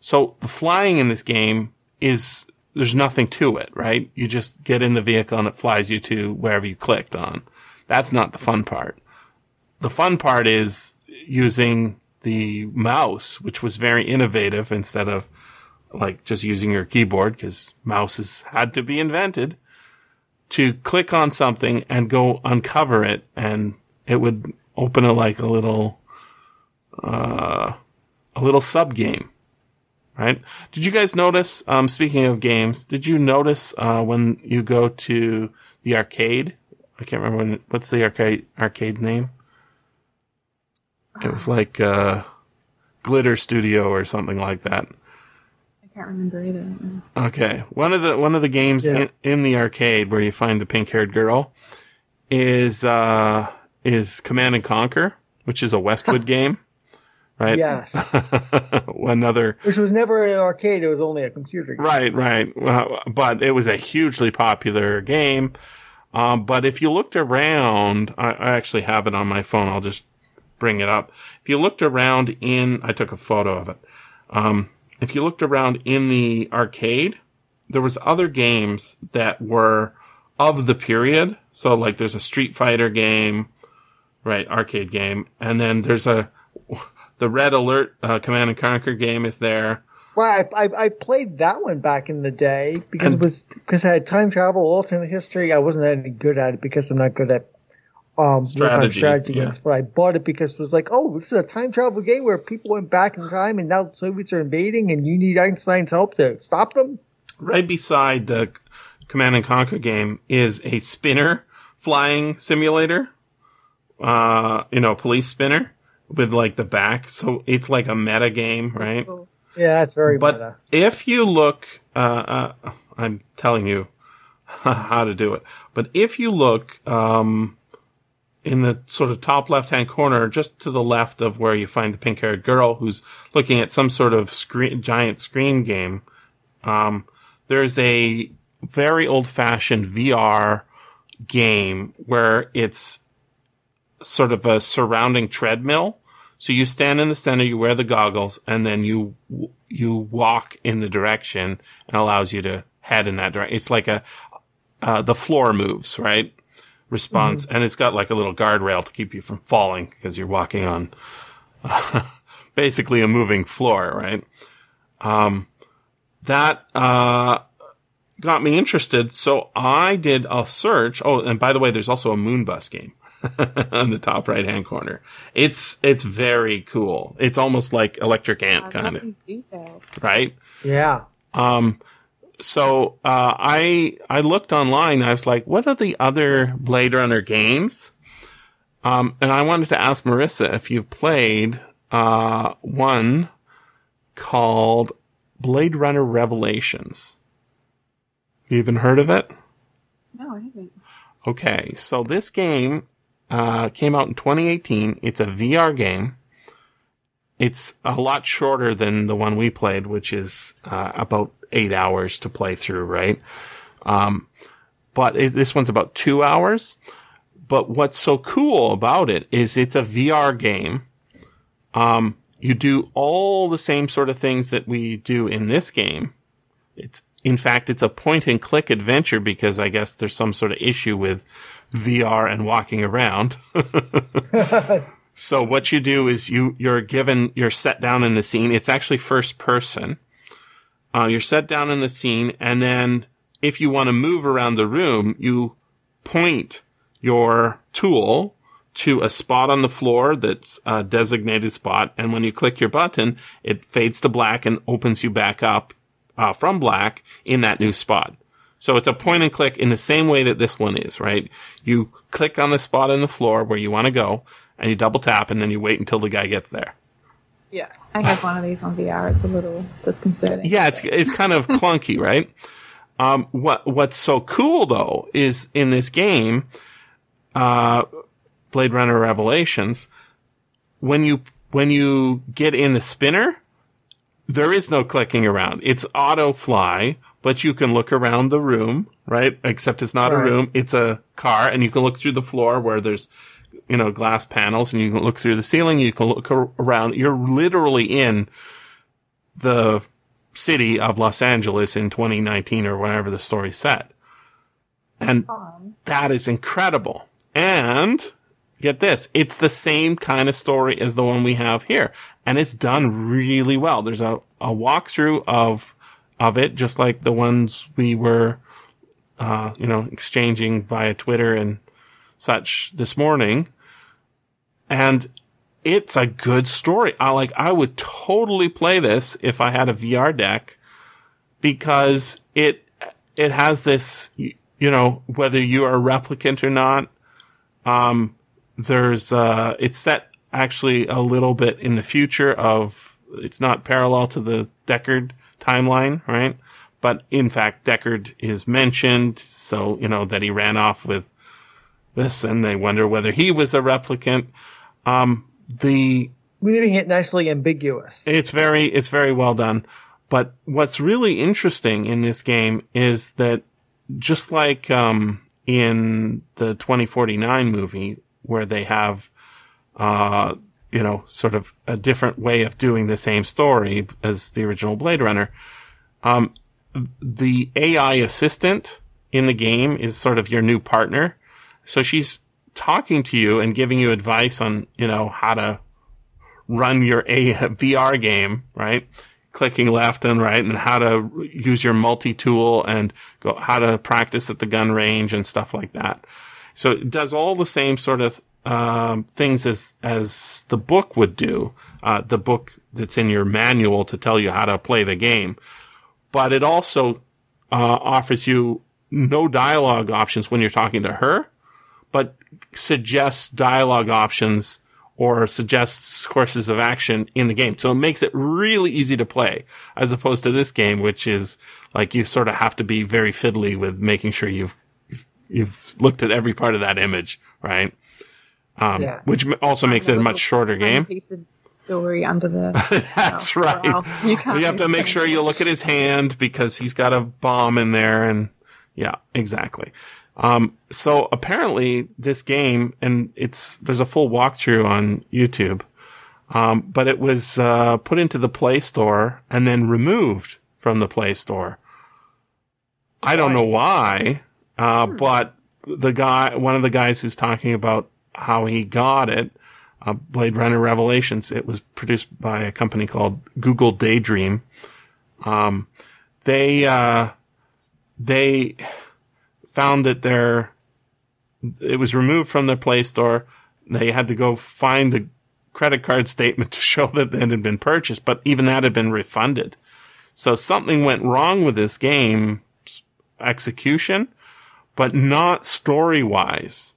S2: So the flying in this game is, there's nothing to it, right? You just get in the vehicle and it flies you to wherever you clicked on. That's not the fun part. The fun part is using the mouse, which was very innovative instead of like just using your keyboard because mouses had to be invented to click on something and go uncover it and it would open a like a little uh a little sub game right? Did you guys notice um speaking of games did you notice uh when you go to the arcade? I can't remember when what's the arcade arcade name it was like uh glitter studio or something like that
S4: I can't remember either.
S2: Okay, one of the one of the games
S3: Yeah.
S2: in, in the arcade where you find the pink-haired girl is uh is Command and Conquer, which is a Westwood game, right?
S3: Yes.
S2: Another
S3: Which was never an arcade, it was only a computer game.
S2: right, right. Uh, but it was a hugely popular game. Um, but if you looked around, I, I actually have it on my phone. I'll just bring it up. If you looked around in, I took a photo of it. Um, if you looked around in the arcade, there was other games that were of the period. So like there's a Street Fighter game, right? Arcade game. And then there's a, the Red Alert, uh, Command and Conquer game is there.
S3: Right, I, I, I played that one back in the day because
S2: And-
S3: it was because I had time travel, alternate history. I wasn't any good at it because I'm not good at um
S2: Strategy,
S3: strategy
S2: yeah.
S3: games. But I bought it because it was like, oh, this is a time travel game where people went back in time and now the Soviets are invading, and you need Einstein's help to stop them.
S2: right beside the Command and Conquer game is a spinner flying simulator. Uh, you know, police spinner with like the back. So it's like a meta game, right?
S3: Yeah, that's very
S2: But
S3: meta.
S2: if you look, uh, uh, I'm telling you how to do it. But if you look, um, in the sort of top left hand corner, just to the left of where you find the pink haired girl who's looking at some sort of screen, giant screen game, um, there's a very old fashioned VR game where it's sort of a surrounding treadmill. So you stand in the center, you wear the goggles, and then you you walk in the direction and allows you to head in that direction. It's like a uh, the floor moves, right? Response, and it's got like a little guardrail to keep you from falling because you're walking on basically a moving floor, right? Um, that uh, got me interested, so I did a search. Oh, and by the way, there's also a Moonbus game. on the top right hand corner. It's it's very cool. It's almost like electric
S4: I
S2: ant kind of,
S4: these
S2: right?
S3: Yeah,
S2: Um so uh, I I looked online. I was like, what are the other Blade Runner games? Um, and I wanted to ask Marissa if you've played uh, one called Blade Runner Revelations. You even heard of it?
S4: No, I haven't.
S2: Okay, so this game uh, came out in 2018. It's a VR game. It's a lot shorter than the one we played, which is uh, about eight hours to play through, right? Um, but it, this one's about two hours. But what's so cool about it is it's a VR game. Um, you do all the same sort of things that we do in this game. It's, in fact, it's a point and click adventure because I guess there's some sort of issue with VR and walking around. so what you do is you, you're given, you're set down in the scene. It's actually first person. Uh, you're set down in the scene and then if you want to move around the room, you point your tool to a spot on the floor that's a designated spot. And when you click your button, it fades to black and opens you back up uh, from black in that new spot. So it's a point and click in the same way that this one is, right? You click on the spot on the floor where you want to go and you double tap and then you wait until the guy gets there.
S4: Yeah, I have one of these on VR. It's a little disconcerting.
S2: Yeah, it's it's kind of clunky, right? Um, what what's so cool though is in this game, uh, Blade Runner Revelations, when you when you get in the spinner, there is no clicking around. It's auto fly, but you can look around the room, right? Except it's not
S3: Right.
S2: a room; it's a car, and you can look through the floor where there's you know glass panels, and you can look through the ceiling. You can look ar- around. You're literally in the city of Los Angeles in 2019 or whenever the story's set. And that is incredible. And get this, it's the same kind of story as the one we have here. And it's done really well. There's a, a walkthrough of, of it, just like the ones we were, uh, you know, exchanging via Twitter and such this morning. And it's a good story. I like, I would totally play this if I had a VR deck because it, it has this, you know, whether you are a replicant or not, um, there's, uh, it's set actually a little bit in the future of, it's not parallel to the Deckard timeline, right? But in fact, Deckard is mentioned. So, you know, that he ran off with this and they wonder whether he was a replicant. Um, the,
S3: leaving it nicely ambiguous.
S2: it's very, it's very well done. But what's really interesting in this game is that just like, um, in the 2049 movie where they have, uh, you know, sort of a different way of doing the same story as the original Blade Runner, um, the AI assistant in the game is sort of your new partner. So she's talking to you and giving you advice on, you know, how to run your A VR game, right? Clicking left and right and how to use your multi-tool and go, how to practice at the gun range and stuff like that. So it does all the same sort of, um, things as, as the book would do, uh, the book that's in your manual to tell you how to play the game. But it also, uh, offers you no dialogue options when you're talking to her, but suggests dialogue options or suggests courses of action in the game. So it makes it really easy to play as opposed to this game, which is like you sort of have to be very fiddly with making sure you've, you've, you've looked at every part of that image, right? Um,
S3: Yeah.
S2: which also makes it a much shorter game.
S4: Piece of jewelry under the.
S2: That's
S4: or
S2: right.
S4: You,
S2: You have to make sure you look at his hand because he's got a bomb in there and yeah, exactly. Um, so apparently this game and it's, there's a full walkthrough on YouTube. Um, but it was, uh, put into the Play Store and then removed from the Play Store. I don't know why, uh, but the guy, one of the guys who's talking about how he got it, uh, Blade Runner Revelations. It was produced by a company called Google Daydream. Um, they, uh, they found that their, it was removed from their Play Store. They had to go find the credit card statement to show that it had been purchased, but even that had been refunded. So something went wrong with this game execution, but not story wise.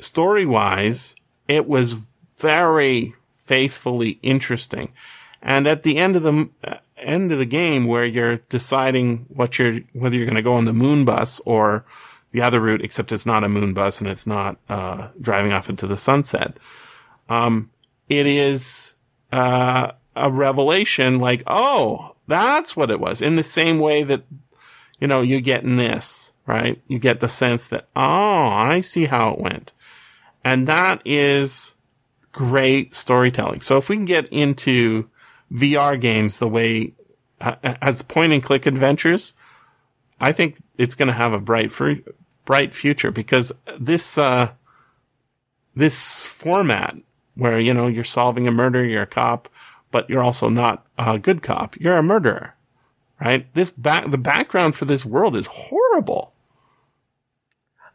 S2: Story wise, it was very faithfully interesting. And at the end of the uh, end of the game where you're deciding what you're, whether you're going to go on the moon bus or the other route, except it's not a moon bus and it's not, uh, driving off into the sunset. Um, it is, uh, a revelation like, oh, that's what it was in the same way that, you know, you get in this, right? You get the sense that, oh, I see how it went. And that is great storytelling. So if we can get into VR games the way uh, as point and click adventures, I think it's going to have a bright, free, bright future because this, uh, this format where, you know, you're solving a murder, you're a cop, but you're also not a good cop. You're a murderer, right? This back, the background for this world is horrible.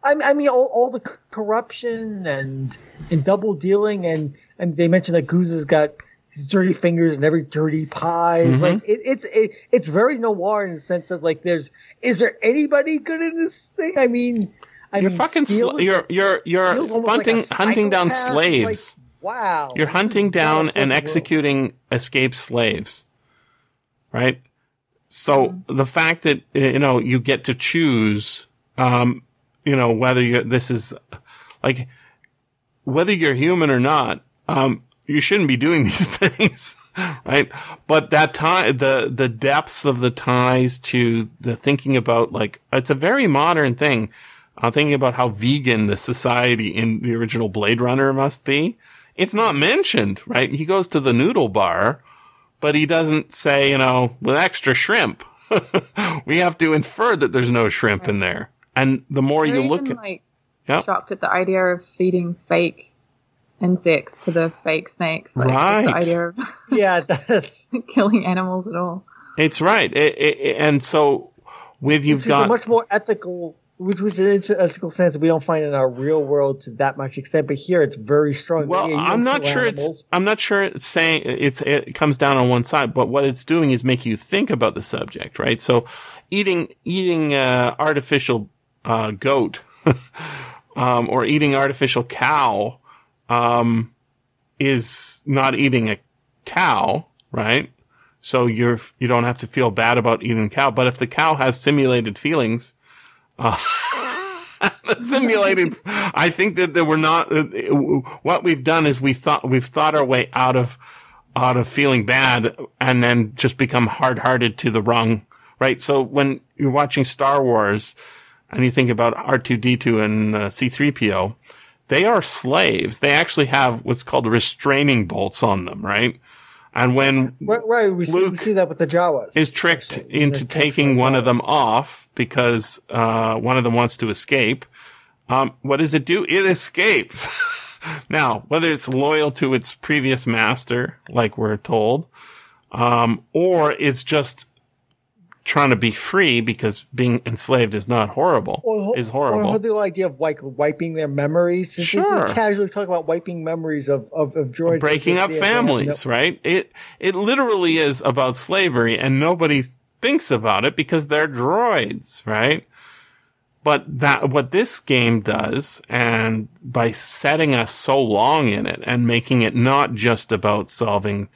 S3: I, I mean, all, all the corruption and and double dealing, and and they mentioned that Guzza has got his dirty fingers and every dirty pie. It's
S2: Mhm.
S3: like it, it's it, it's very noir in the sense that like there's is there anybody good in this thing? I mean, I
S2: You're
S3: mean,
S2: fucking, sl-
S3: is-
S2: you're, you're, you're hunting,
S3: like
S2: hunting down slaves.
S3: Like, wow,
S2: You're hunting down and
S3: pleasant world.
S2: executing escaped slaves. Right? So
S3: Mm-hmm.
S2: the fact that, you know, you get to choose, um, you know, whether you, this is like, whether you're human or not, um, you shouldn't be doing these things, right? But that tie, the, the depths of the ties to the thinking about like, it's a very modern thing. I'm thinking about how vegan the society in the original Blade Runner must be. It's not mentioned, right? He goes to the noodle bar, but he doesn't say, you know, with extra shrimp. we have to infer that there's no shrimp in there. And the more
S4: They're
S2: you look
S4: even,
S2: at,
S4: like
S2: Yep.
S4: shocked at the idea of feeding fake insects to the fake snakes. Like,
S2: Right.
S4: the idea of
S3: Yeah, that's
S4: killing animals at all.
S2: it's right. It, it, and so with you've
S3: which
S2: got,
S3: is a much more ethical, which was an ethical sense that we don't find in our real world to that much extent. But here, it's very strong.
S2: Well,
S3: Yeah,
S2: I'm
S3: don't
S2: sure
S3: animals.
S2: it's. I'm not sure it's saying it's. It comes down on one side, but what it's doing is make you think about the subject, right? So, eating eating uh, artificial uh, goat, um, or eating artificial cow, um, is not eating a cow, right? So you're you don't have to feel bad about eating a cow. But if the cow has simulated feelings, uh, simulated. I think that, that we're not. What we've done is we thought we've thought our way out of out of feeling bad, and then just become hard hearted to the wrong. Right. So when you're watching Star Wars, and you think about R two D two and uh, C three PO, they are slaves. They actually have what's called restraining bolts on them. Right. And when
S3: Right, right. We see, we see that with the Jawas.
S2: is tricked
S3: actually,
S2: into taking one of them off because uh, one of them wants to escape. Um, what does it do? It escapes. now, whether it's loyal to its previous master, like we're told, um, or it's just trying to be free because being enslaved is not horrible,
S3: Or,
S2: is
S3: Or
S2: horrible.
S3: the whole idea of like wiping their memories. Since
S2: Sure.
S3: They casually talk about wiping memories of of, of droids.
S2: breaking up
S3: like, yeah, they have
S2: families,
S3: no-
S2: right? It it literally is about slavery, and nobody thinks about it because they're droids, right? But that what this game does, and by setting us so long in it and making it not just about solving,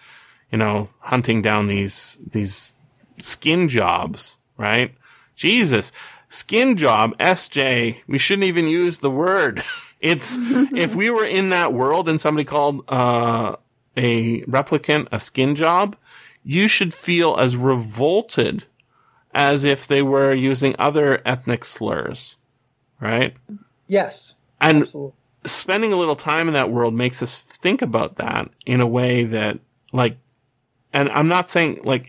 S2: you know, hunting down these these skin jobs, right? Jesus, skin job, SJ. We shouldn't even use the word. It's if we were in that world and somebody called uh, a replicant a skin job, you should feel as revolted as if they were using other ethnic slurs, right?
S3: Yes,
S2: And
S3: absolutely.
S2: spending a little time in that world makes us think about that in a way that like and I'm not saying like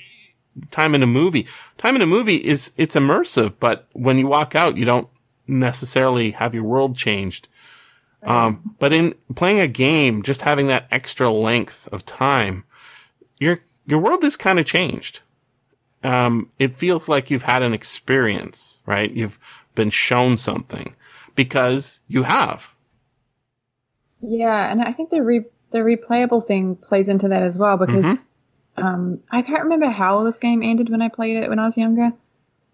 S2: time in a movie. Time in a movie is it's immersive, but when you walk out you don't necessarily have your world changed. Um but in playing a game, just having that extra length of time, your your world is kind of changed. Um it feels like you've had an experience, right? You've been shown something because you have.
S4: Yeah, and I think the re- the replayable thing plays into that as well because
S2: Mm-hmm.
S4: Um, I can't remember how this game ended when I played it when I was younger,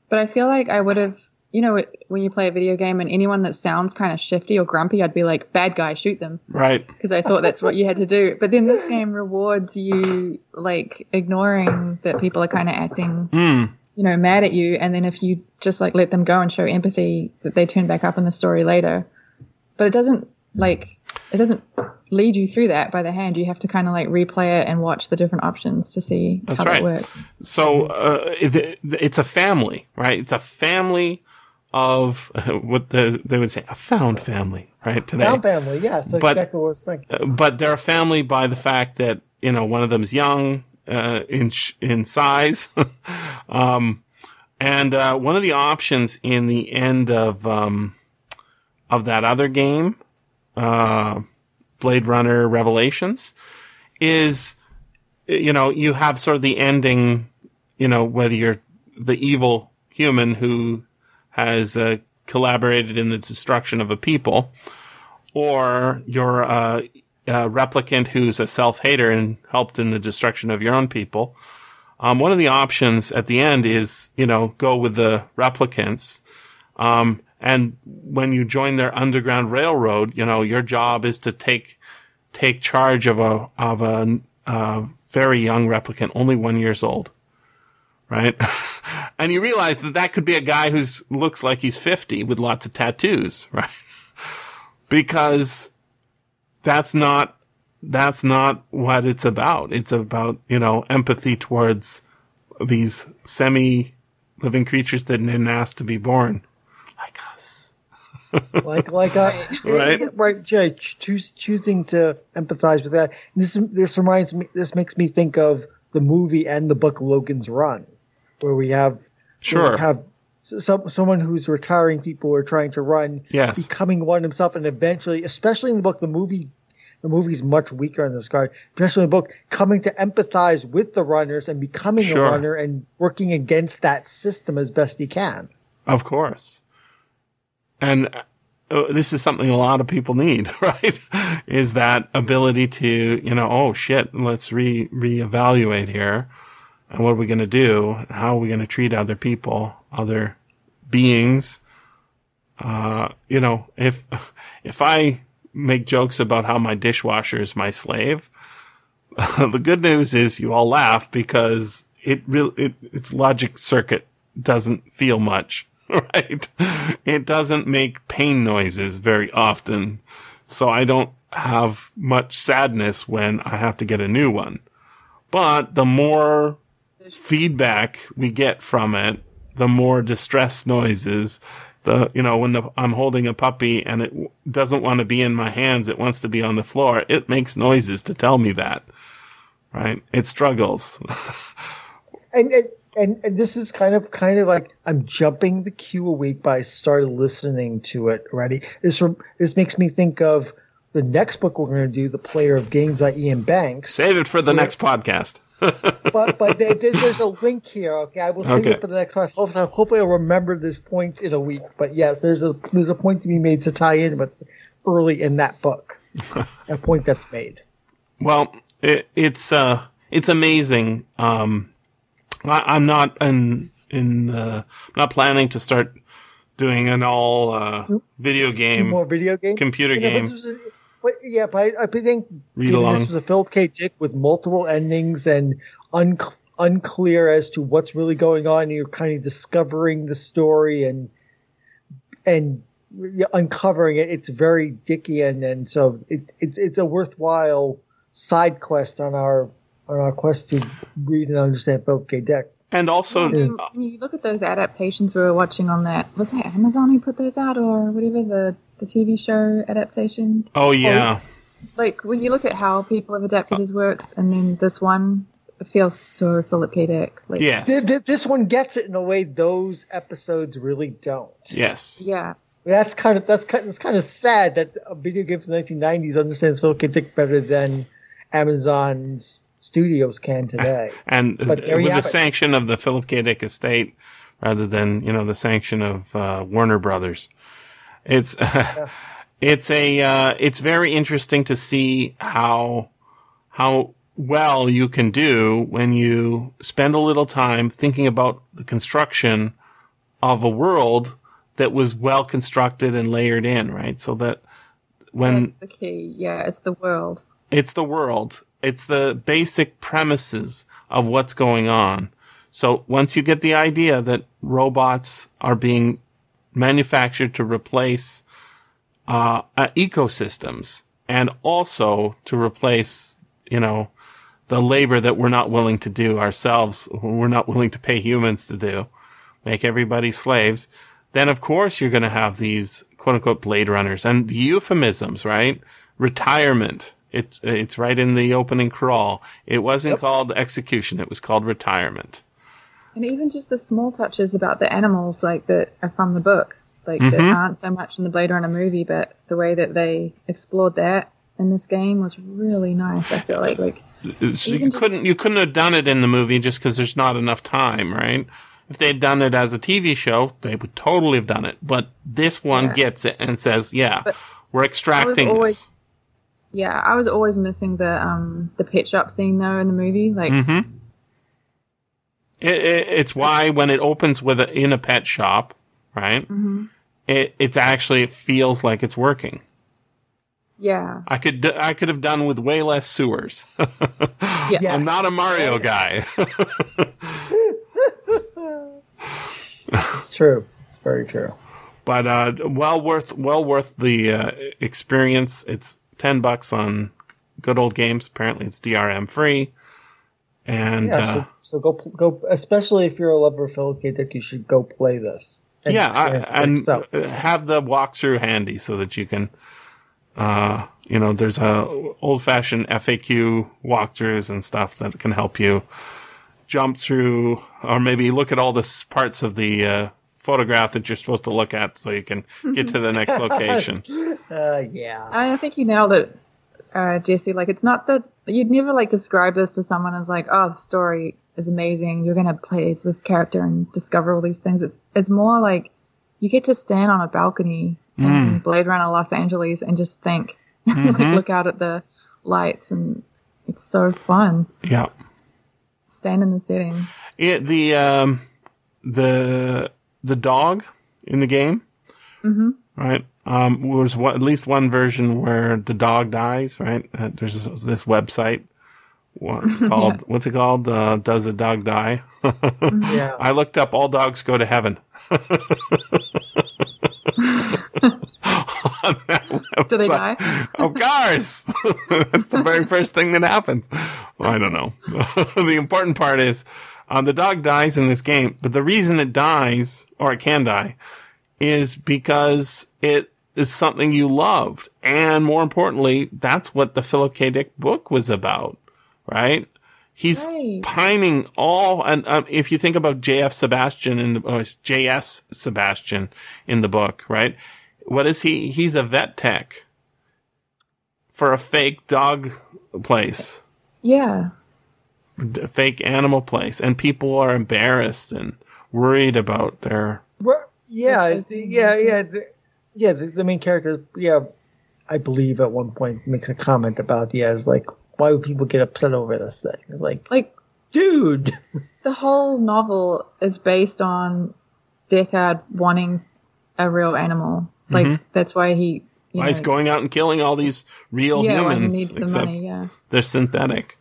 S4: but I feel like I would have, you know, when you play a video game and anyone that sounds kind of shifty or grumpy, I'd be like, bad guy, shoot them.
S2: Right.
S4: Because I thought that's what you had to do. But then this game rewards you, like, ignoring that people are kind of acting,
S2: Hmm.
S4: you know, mad at you. And then if you just, like, let them go and show empathy, that they turn back up in the story later. But it doesn't, like, it doesn't lead you through that by the hand. You have to kind of, like, replay it and watch the different options to see
S2: That's
S4: how
S2: right.
S4: that works.
S2: So uh, it, it's a family, right? It's a family of what the, they would say a found family, right? Today,
S3: Found family, yes, that's
S2: But-
S3: exactly what I was thinking.
S2: Uh, but they're a family by the fact that you know one of them's young uh, in sh- in size, um, and uh, one of the options in the end of um, of that other game, uh, Blade Runner Revelations, is you know you have sort of the ending, you know whether you're the evil human who has uh, collaborated in the destruction of a people or you're a, a replicant who's a self-hater and helped in the destruction of your own people. Um, one of the options at the end is, you know, go with the replicants. Um, and when you join their underground railroad, you know, your job is to take, take charge of a, of a, very young replicant, only one years old. Right. and you realize that that could be a guy who's looks like he's 50 with lots of tattoos. Right because that's not that's not what it's about. It's about, you know, empathy towards these semi living creatures that didn't ask to be born like us.
S3: like like uh,
S2: Right.
S3: right Jay, choose, choosing to empathize with that this this reminds me this makes me think of the movie and the book Logan's Run where we have where
S2: Sure.
S3: we have some someone who's retiring people who are trying to run
S2: Yes.
S3: becoming one himself and eventually especially in the book the movie the movie's much weaker in this regard especially in the book coming to empathize with the runners and becoming
S2: Sure.
S3: a runner and working against that system as best he can
S2: Of course. And uh, this is something a lot of people need, right? is that ability to, you know, oh shit, let's re reevaluate here. And what are we going to do? How are we going to treat other people, other beings? Uh, you know, if, if I make jokes about how my dishwasher is my slave, the good news is you all laugh because it really, it, its logic circuit doesn't feel much, right? It doesn't make pain noises very often. So I don't have much sadness when I have to get a new one. But the more feedback we get from it, the more distress noises. The, you know, when the, I'm holding a puppy and it doesn't want to be in my hands, it wants to be on the floor. It makes noises to tell me that, right? It struggles.
S3: and, and and and this is kind of kind of like I'm jumping the queue a week, but I started listening to it already. This this makes me think of the next book we're going to do, the Player of Games by Iain Banks.
S2: Save it for the next podcast.
S3: But but there, there- there's a link here. Okay, I will save
S2: Okay.
S3: it for the next class. Hopefully, hopefully I'll remember this point in a week. But yes, there's a there's a point to be made to tie in with early in that book. a point that's made.
S2: Well, it, it's uh, it's amazing. Um, I, I'm not in in the, I'm not planning to start doing an all uh, video
S3: Two
S2: game.
S3: more video games,
S2: computer
S3: You know, but
S2: game.
S3: was a- But yeah, but I, I think
S2: Read
S3: given
S2: along.
S3: this was a Philip K. Dick with multiple endings and un- unclear as to what's really going on. You're kind of discovering the story and and uncovering it. It's very Dickian, and so it, it's it's a worthwhile side quest on our on our quest to read and understand Philip K. Dick.
S2: and also,
S4: I mean, when uh, you look at those adaptations we were watching on that, was that Amazon who put those out or whatever the, the TV show adaptations?
S2: oh yeah,
S4: Like when you look at how people have adapted his works, and then this one it feels so Philip K. Dick. Like,
S2: yes,
S3: Th- th- This one gets it in a way those episodes really don't.
S2: yes,
S4: yeah,
S3: That's kind of that's kind, it's kind of sad that a video game from the 1990s understands Philip K. Dick better than Amazon's studios can today.
S2: and
S3: But
S2: with the
S3: it.
S2: sanction of the Philip K. Dick estate, rather than you know the sanction of uh, Warner Brothers. It's it's a uh, it's very interesting to see how how well you can do when you spend a little time thinking about the construction of a world that was well constructed and layered in, right? So that when
S4: That's the key. Yeah, it's the world.
S2: it's the world, it's the basic premises of what's going on. So once you get the idea that robots are being manufactured to replace uh, uh, ecosystems and also to replace, you know, the labor that we're not willing to do ourselves, we're not willing to pay humans to do, make everybody slaves, then of course you're going to have these quote unquote blade runners and the euphemisms, right? Retirement. It's, it's right in the opening crawl. It wasn't called execution. It was called retirement.
S4: And even just the small touches about the animals, like that are from the book, like that
S2: Mhm.
S4: aren't so much in the Blade Runner movie, but the way that they explored that in this game was really nice. I feel like, like
S2: So you couldn't you couldn't have done it in the movie just because there's not enough time, right? If they'd done it as a TV show, they would totally have done it. But this one
S4: Yeah.
S2: gets it and says, "Yeah,
S4: But
S2: we're extracting
S4: always-
S2: this."
S4: Yeah, I was always missing the um the pet shop scene though in the movie. Like,
S2: hmm It, it, it's why when it opens with a, in a pet shop, right?
S4: Mm-hmm.
S2: It it's actually it feels like it's working.
S4: yeah,
S2: I could d- I could have done with way less sewers.
S3: Yes.
S2: I'm not a Mario guy.
S3: It's true. It's very true.
S2: but uh, well worth well worth the uh, experience. It's ten bucks on good old games. Apparently, it's DRM free, and
S3: Yeah.
S2: uh,
S3: so, so go go. Especially if you're a lover of Philip K. Dick, you should go play this. and
S2: yeah, I, and have the walkthrough handy so that you can. Uh, you know, there's a old fashioned FAQ walkthroughs and stuff that can help you jump through, or maybe look at all the parts of the uh, photograph that you're supposed to look at, so you can get to the next location.
S3: Uh, yeah.
S4: I think you nailed it, uh, Jesse. Like, it's not that you'd never like describe this to someone as like, oh, the story is amazing. You're gonna play as this character and discover all these things. It's it's more like you get to stand on a balcony in Blade Runner Los Angeles and just think, like look out at the lights, and it's so fun.
S2: Yeah.
S4: Stand in the settings.
S2: It, the um, the the dog in the game,
S4: Mhm.
S2: right? Um, was what, at least one version where the dog dies, right? Uh, there's this, this website. What's it called? What's it called? Uh, Does the dog die?
S3: Yeah.
S2: I looked up all dogs go to heaven.
S4: Do they die?
S2: Of course. That's the very first thing that happens. I don't know. the important part is um, the dog dies in this game, but the reason it dies, or it can die, is because it is something you loved. And more importantly, that's what the Philip K. Dick book was about, right? He's
S4: Right.
S2: pining all, and um, if you think about JF Sebastian in the, JS Sebastian in the book, right? What is he? He's a vet tech for a fake dog place,
S4: Yeah.
S2: A fake animal place, and people are embarrassed and worried about their.
S3: Well, yeah,
S4: Yes, I
S3: the-
S4: think-
S3: yeah, yeah, the, yeah. The, the main character, yeah, I believe at one point makes a comment about yeah, it's like why would people get upset over this thing? It's like,
S4: Like
S3: dude,
S4: the whole novel is based on Deckard wanting a real animal. Like that's why he. You
S2: Why he's going out and killing all these real
S4: yeah, why he
S2: humans,
S4: needs the
S2: except
S4: money. Yeah.
S2: they're synthetic.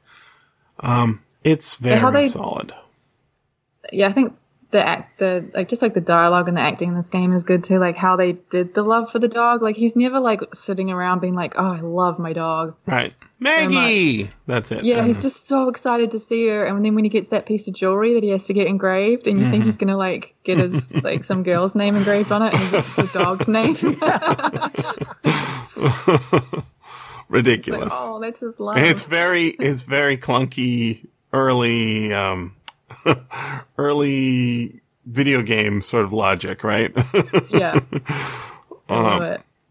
S2: Um, it's very
S4: they-
S2: solid.
S4: yeah, I think the act, the like, just like the dialogue and the acting in this game is good too. Like how they did the love for the dog. Like he's never like sitting around being like, "Oh, I love my dog."
S2: Right, Maggie. That's it.
S4: Yeah,
S2: Um,
S4: he's just so excited to see her. And then when he gets that piece of jewelry that he has to get engraved, and you
S2: Mm-hmm.
S4: think he's gonna like get his like some girl's name engraved on it, and it's the dog's name. like,
S2: ridiculous.
S4: oh, that's his love.
S2: It's very, it's very clunky, early, um, early video game sort of logic, right?
S4: yeah,
S2: Um,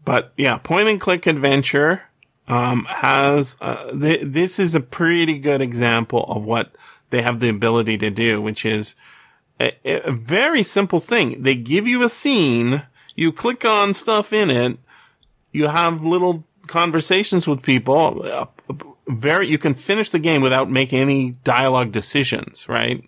S2: but yeah, point and click adventure um, has uh, th- this is a pretty good example of what they have the ability to do, which is a, a very simple thing. They give you a scene, you click on stuff in it, you have little conversations with people. Very, you can finish the game without making any dialogue decisions, right?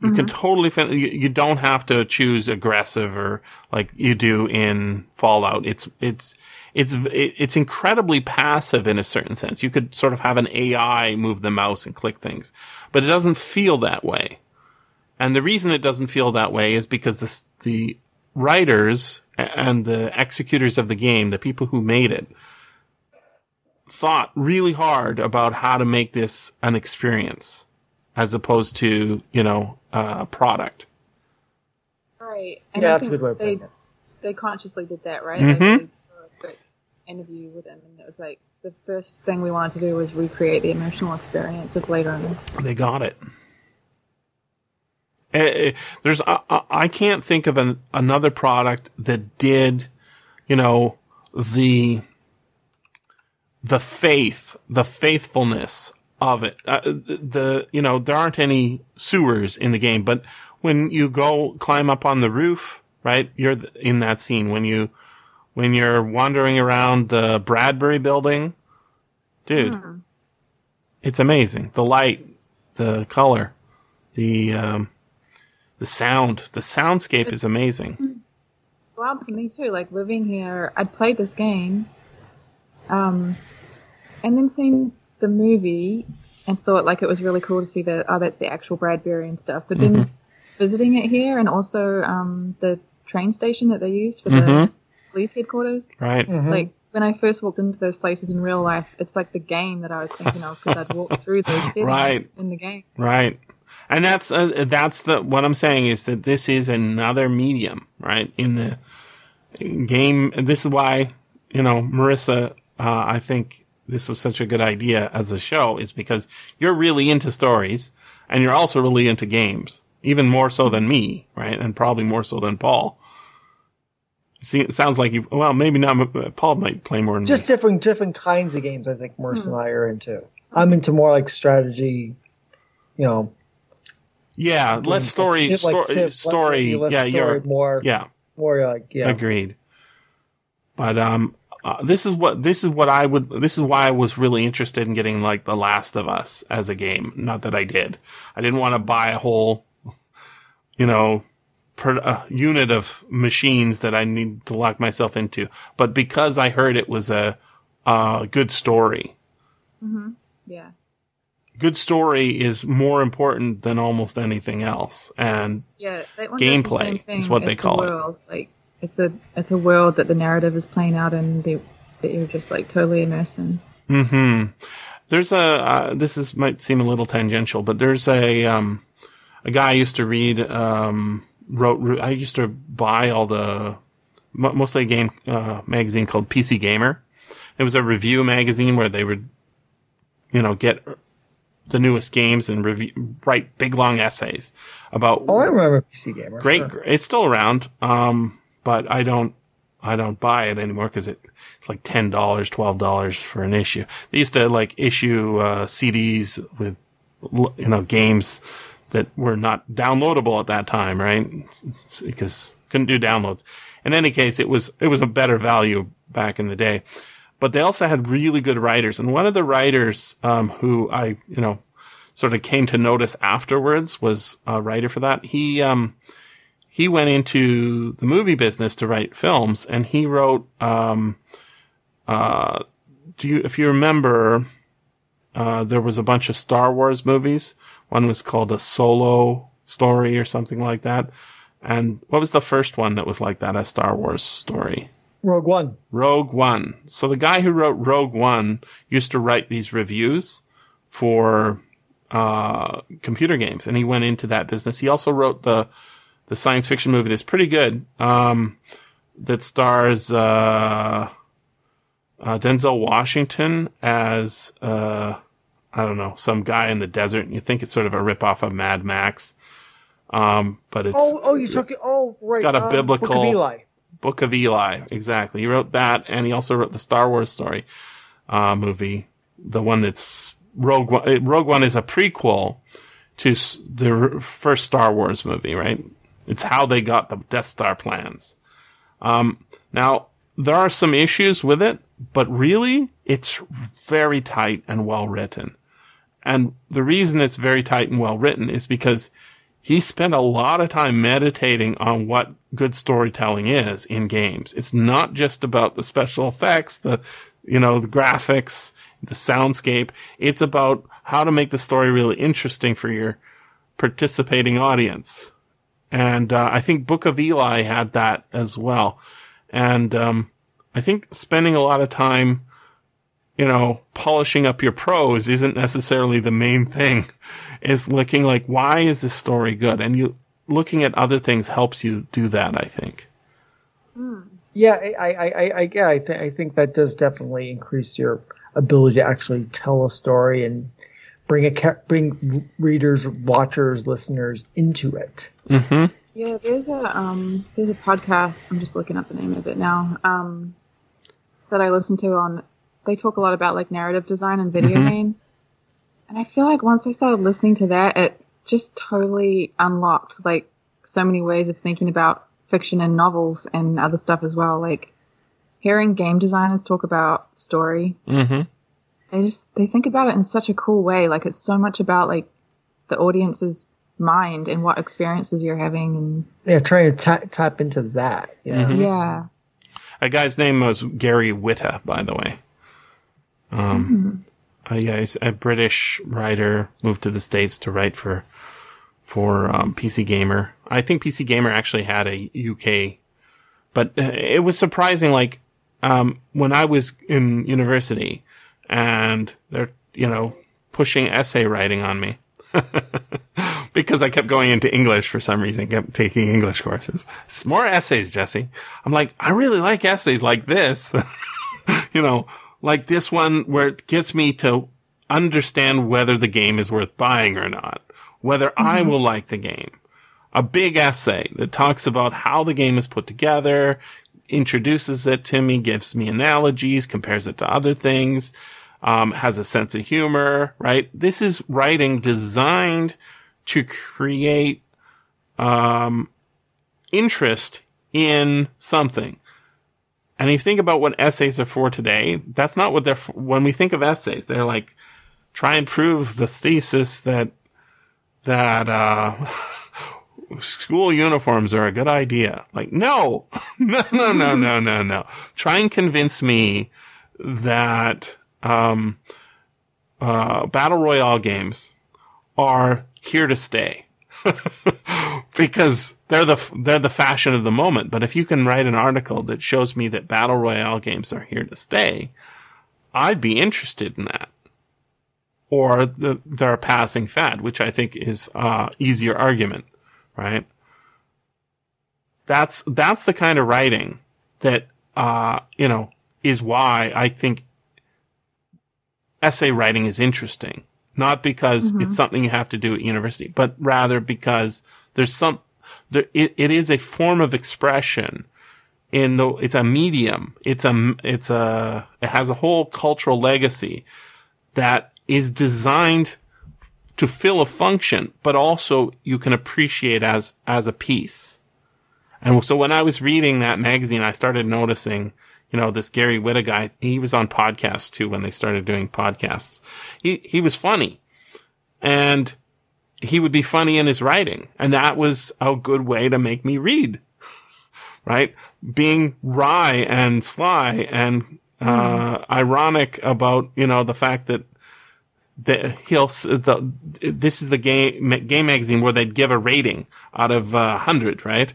S2: You can mm-hmm. totally fin- you, you don't have to choose aggressive or like you do in Fallout. It's, it's, it's, it's incredibly passive in a certain sense. You could sort of have an AI move the mouse and click things, but it doesn't feel that way. And the reason it doesn't feel that way is because the, the writers and the executors of the game, the people who made it, thought really hard about how to make this an experience as opposed to, you know, a product.
S4: Right. And
S3: Yeah,
S4: I
S3: that's a good way of
S4: they,
S3: putting it.
S4: They consciously did that, right?
S2: Mm-hmm.
S4: Like, I saw a quick interview with him, and it was like the first thing we wanted to do was recreate the emotional experience of Blade Runner.
S2: They got it. Eh, eh, There's, I, I- I can't think of an, another product that did, you know, the, the faith, the faithfulness of it. Uh, the, you know, there aren't any sewers in the game, but when you go climb up on the roof, right, you're in that scene. When you, when you're wandering around the Bradbury building, dude, it's amazing. The light, the color, the, um, the sound, the soundscape is amazing.
S4: Wild for me too. Like living here, I'd played this game, um, and then seen the movie and thought like it was really cool to see that oh that's the actual Bradbury and stuff. But then
S2: Mm-hmm.
S4: visiting it here and also um, the train station that they use for the
S2: Mhm.
S4: police headquarters.
S2: Right.
S4: Like when I first walked into those places in real life, it's like the game that I was thinking of because I'd walked through those settings
S2: Right.
S4: in the game.
S2: Right. And that's, uh, that's the, what I'm saying is that this is another medium, right? In the game. This is why, you know, Marissa, uh, I think this was such a good idea as a show is because you're really into stories and you're also really into games, even more so than me, right? And probably more so than Paul. See, it sounds like you, well, maybe not, Paul might play more than me.
S3: Just different different kinds of games. I think Merce and I are into. I'm into more like strategy. You know,
S2: Yeah, less story,
S3: like Civ- like
S2: story, story.
S3: less
S2: yeah,
S3: story,
S2: you're,
S3: more
S2: yeah,
S3: more like yeah.
S2: agreed. But um, uh, this is what this is what I would. This is why I was really interested in getting like The Last of Us as a game. Not that I did. I didn't want to buy a whole, you know, per, uh, unit of machines that I need to lock myself into. But because I heard it was a, a good story,
S4: Yeah.
S2: good story is more important than almost anything else. And
S4: Yeah, that one does the
S2: Gameplay is what they
S4: as the
S2: call it.
S4: Like it's a it's a world that the narrative is playing out in the, that you're just like totally immersed in.
S2: Hmm. There's a. Uh, this is might seem a little tangential, but there's a um, a guy I used to read. Um, wrote. I used to buy all the mostly a game uh, magazine called PC Gamer. It was a review magazine where they would, you know, get the newest games and review, write big long essays about
S3: Oh, I remember PC Gamer.
S2: great.
S3: sure.
S2: It's still around, um, but I don't, I don't buy it anymore because it, it's like ten dollars, twelve dollars for an issue. They used to like issue uh, CDs with, you know, games that were not downloadable at that time, right? Because couldn't do downloads. In any case, it was it was a better value back in the day. But they also had really good writers, and one of the writers um, who I, you know, sort of came to notice afterwards was a writer for that. He um, he went into the movie business to write films, and he wrote. Um, uh, do you, if you remember, uh, there was a bunch of Star Wars movies. One was called a Solo story or something like that. And what was the first one that was like that? A Star Wars story.
S3: Rogue One.
S2: Rogue One. So the guy who wrote Rogue One used to write these reviews for uh, computer games, and he went into that business. He also wrote the the science fiction movie that's pretty good. Um, that stars uh, uh, Denzel Washington as uh, I don't know some guy in the desert. And you think it's sort of a ripoff of Mad Max, um, but it's
S3: Oh, oh, you took it. Oh, right.
S2: It's got a
S3: um,
S2: biblical-
S3: Book of Eli.
S2: Book of Eli, exactly. He wrote that, and he also wrote the Star Wars story uh, movie, the one that's Rogue One. uh, Rogue One is a prequel to the first Star Wars movie, right? It's how they got the Death Star plans. Um, now, there are some issues with it, but really it's very tight and well written. And the reason it's very tight and well written is because he spent a lot of time meditating on what good storytelling is in games. It's not just about the special effects, the, you know, the graphics, the soundscape. It's about how to make the story really interesting for your participating audience. And, uh, I think Book of Eli had that as well. And, um, I think spending a lot of time, you know, polishing up your prose isn't necessarily the main thing. Is looking like, why is this story good? And you, looking at other things helps you do that, I think.
S3: Yeah, I, I, I, I, yeah, I, th- I think that does definitely increase your ability to actually tell a story and bring a ca- bring readers, watchers, listeners into it.
S2: Mm-hmm.
S4: Yeah, there's a um there's a podcast. I'm just looking up the name of it now. Um, that I listen to on. They talk a lot about like narrative design and video
S2: Mhm.
S4: games, and I feel like once I started listening to that, it just totally unlocked like so many ways of thinking about fiction and novels and other stuff as well. Like hearing game designers talk about story,
S2: Mm-hmm.
S4: They just they think about it in such a cool way. Like it's so much about like the audience's mind and what experiences you're having and
S3: Yeah, trying to ta- tap into that. Yeah.
S2: Mhm.
S4: yeah.
S2: A guy's name was Gary Whitta, by the way. Um, uh, yeah, he's a British writer, moved to the States to write for, for, um, PC Gamer. I think PC Gamer actually had a UK, but uh, it was surprising, like, um, when I was in university and they're, you know, pushing essay writing on me. because I kept going into English for some reason, kept taking English courses. It's more essays, Jesse. I'm like, I really like essays like this. you know, like this one where it gets me to understand whether the game is worth buying or not, whether I mm-hmm. will like the game. A big essay that talks about how the game is put together, introduces it to me, gives me analogies, compares it to other things, um, has a sense of humor, right? This is writing designed to create, um, interest in something. And you think about what essays are for today, that's not what they're for. When we think of essays, they're like, try and prove the thesis that, that, uh, school uniforms are a good idea. Like, no, no, no, no, no, no, no. Try and convince me that, um, uh, battle royale games are here to stay. because they're the they're the fashion of the moment. But if you can write an article that shows me that battle royale games are here to stay, I'd be interested in that. Or the, they're a passing fad, which I think is uh easier argument, right? That's that's the kind of writing that uh you know is why I think essay writing is interesting. Not because it's mm-hmm. something you have to do at university, but rather because there's some, there, it, it is a form of expression in the, it's a medium. It's a, it's a, it has a whole cultural legacy that is designed to fill a function, but also you can appreciate as, as a piece. And so when I was reading that magazine, I started noticing, you know, this Gary Whitta guy, he was on podcasts too when they started doing podcasts. He, he was funny and he would be funny in his writing. And that was a good way to make me read, right? Being wry and sly and, uh, ironic about, you know, the fact that, that he'll, the, this is the game, game magazine where they'd give a rating out of uh, 100, right?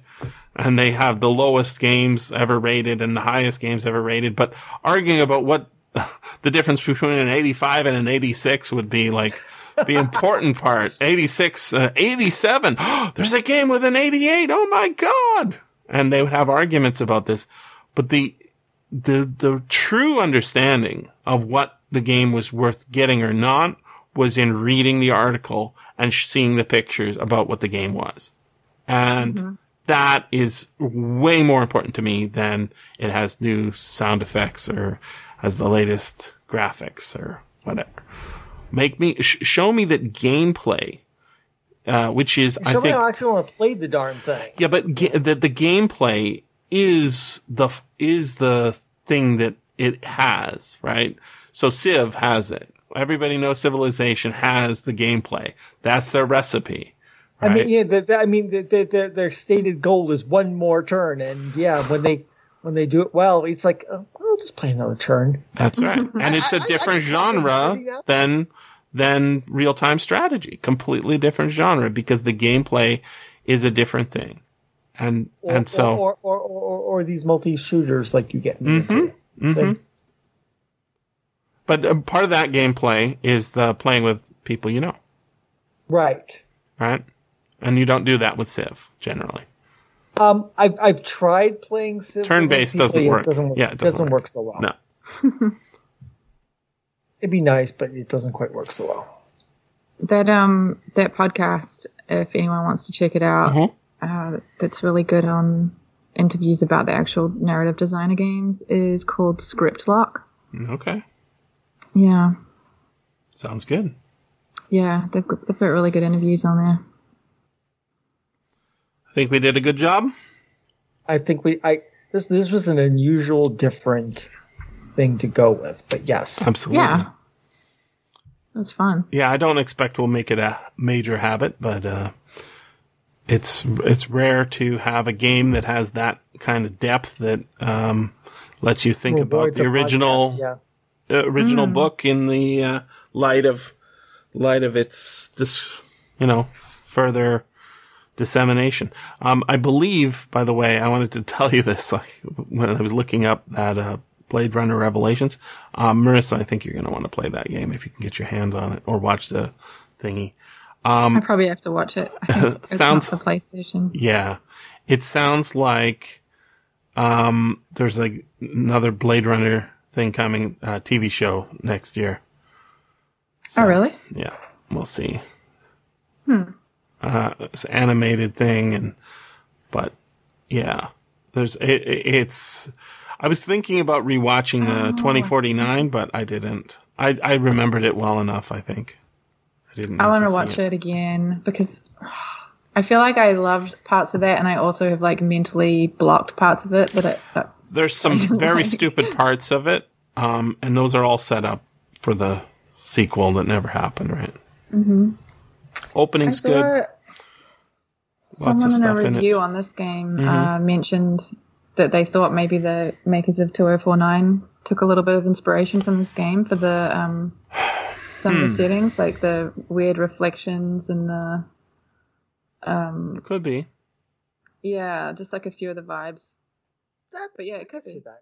S2: And they have the lowest games ever rated and the highest games ever rated, but arguing about what the difference between an 85 and an 86 would be like the important part. 86, uh, 87. There's a game with an 88. Oh my God. And they would have arguments about this, but the, the, the true understanding of what the game was worth getting or not was in reading the article and seeing the pictures about what the game was. And that is way more important to me than it has new sound effects or has the latest graphics or whatever. Make me, sh- show me that gameplay, uh, which is, I
S3: Show me
S2: think,
S3: how I actually want to play the darn thing.
S2: yeah, but ga- the, the gameplay is the, is the thing that it has, right? So Civ has it. Everybody knows Civilization has the gameplay. That's their recipe.
S3: I
S2: Right?
S3: mean, yeah, the, the, I mean, the, the, their their stated goal is one more turn, and yeah, when they when they do it well, it's like, oh, I'll just play another turn.
S2: That's right. And it's a different
S3: I-
S2: genre
S3: I-
S2: than than real time strategy. Completely different genre because the gameplay is a different thing. And
S3: Or,
S2: and so
S3: or or, or, or, or these multi shooters like you get
S2: Mhm.
S3: into.
S2: mhm.
S3: Like,
S2: but uh, part of that gameplay is the playing with people you know,
S3: right.
S2: right? And you don't do that with Civ generally.
S3: Um, I've I've tried playing Civ.
S2: Turn-based doesn't
S3: yeah,
S2: work.
S3: Doesn't work.
S2: Yeah, it
S3: it
S2: doesn't
S3: doesn't,
S2: work.
S3: work. so well.
S2: No.
S3: It'd be nice, but it doesn't quite work so well.
S4: That um that podcast, if anyone wants to check it out,
S2: Mhm.
S4: uh, that's really good on interviews about the actual narrative designer games, is called Script Lock.
S2: Okay.
S4: Yeah,
S2: Sounds good.
S4: yeah, they've got, they've got really good interviews on there.
S2: I think we did a good job.
S3: I think we I this this was an unusual, different thing to go with, but yes,
S2: Absolutely.
S4: Yeah, it was fun.
S2: Yeah, I don't expect we'll make it a major habit, but uh, it's it's rare to have a game that has that kind of depth that um, lets you think
S3: We'll
S2: about
S3: avoid
S2: the original
S3: podcast, yeah.
S2: uh, original book in the uh, light of light of its dis, you know further dissemination. Um, I believe, by the way, I wanted to tell you this like, when I was looking up that uh, Blade Runner Revelations. Um, Marissa, I think you're going to want to play that game if you can get your hand on it or watch the thingy.
S4: I probably have to watch it. It's
S2: Sounds-
S4: the PlayStation.
S2: Yeah, it sounds like um, there's like another Blade Runner thing coming, uh, TV show next year.
S4: oh, really?
S2: Yeah, we'll see. Uh, an animated thing, and but yeah, there's it, it- it's. I was thinking about rewatching the 2049, but I didn't. I I remembered it well enough. I think I didn't.
S4: I want to watch it again because I feel like I loved parts of that, and I also have like mentally blocked parts of it that I. That,
S2: There's some very
S4: like.
S2: stupid parts of it, um, and those are all set up for the sequel that never happened. Right? Mm-hmm.
S4: I
S2: Opening's
S4: saw
S2: good. Lots of
S4: someone in a
S2: stuff in
S4: review
S2: it.
S4: on this game uh, mentioned that they thought maybe the makers of 2049 took a little bit of inspiration from this game for the um, some
S2: Hmm.
S4: of the settings, like the weird reflections and the um,
S2: Could be.
S4: yeah, just like a few of the vibes.
S3: That-
S4: But yeah, it could
S3: See
S4: be.
S3: that.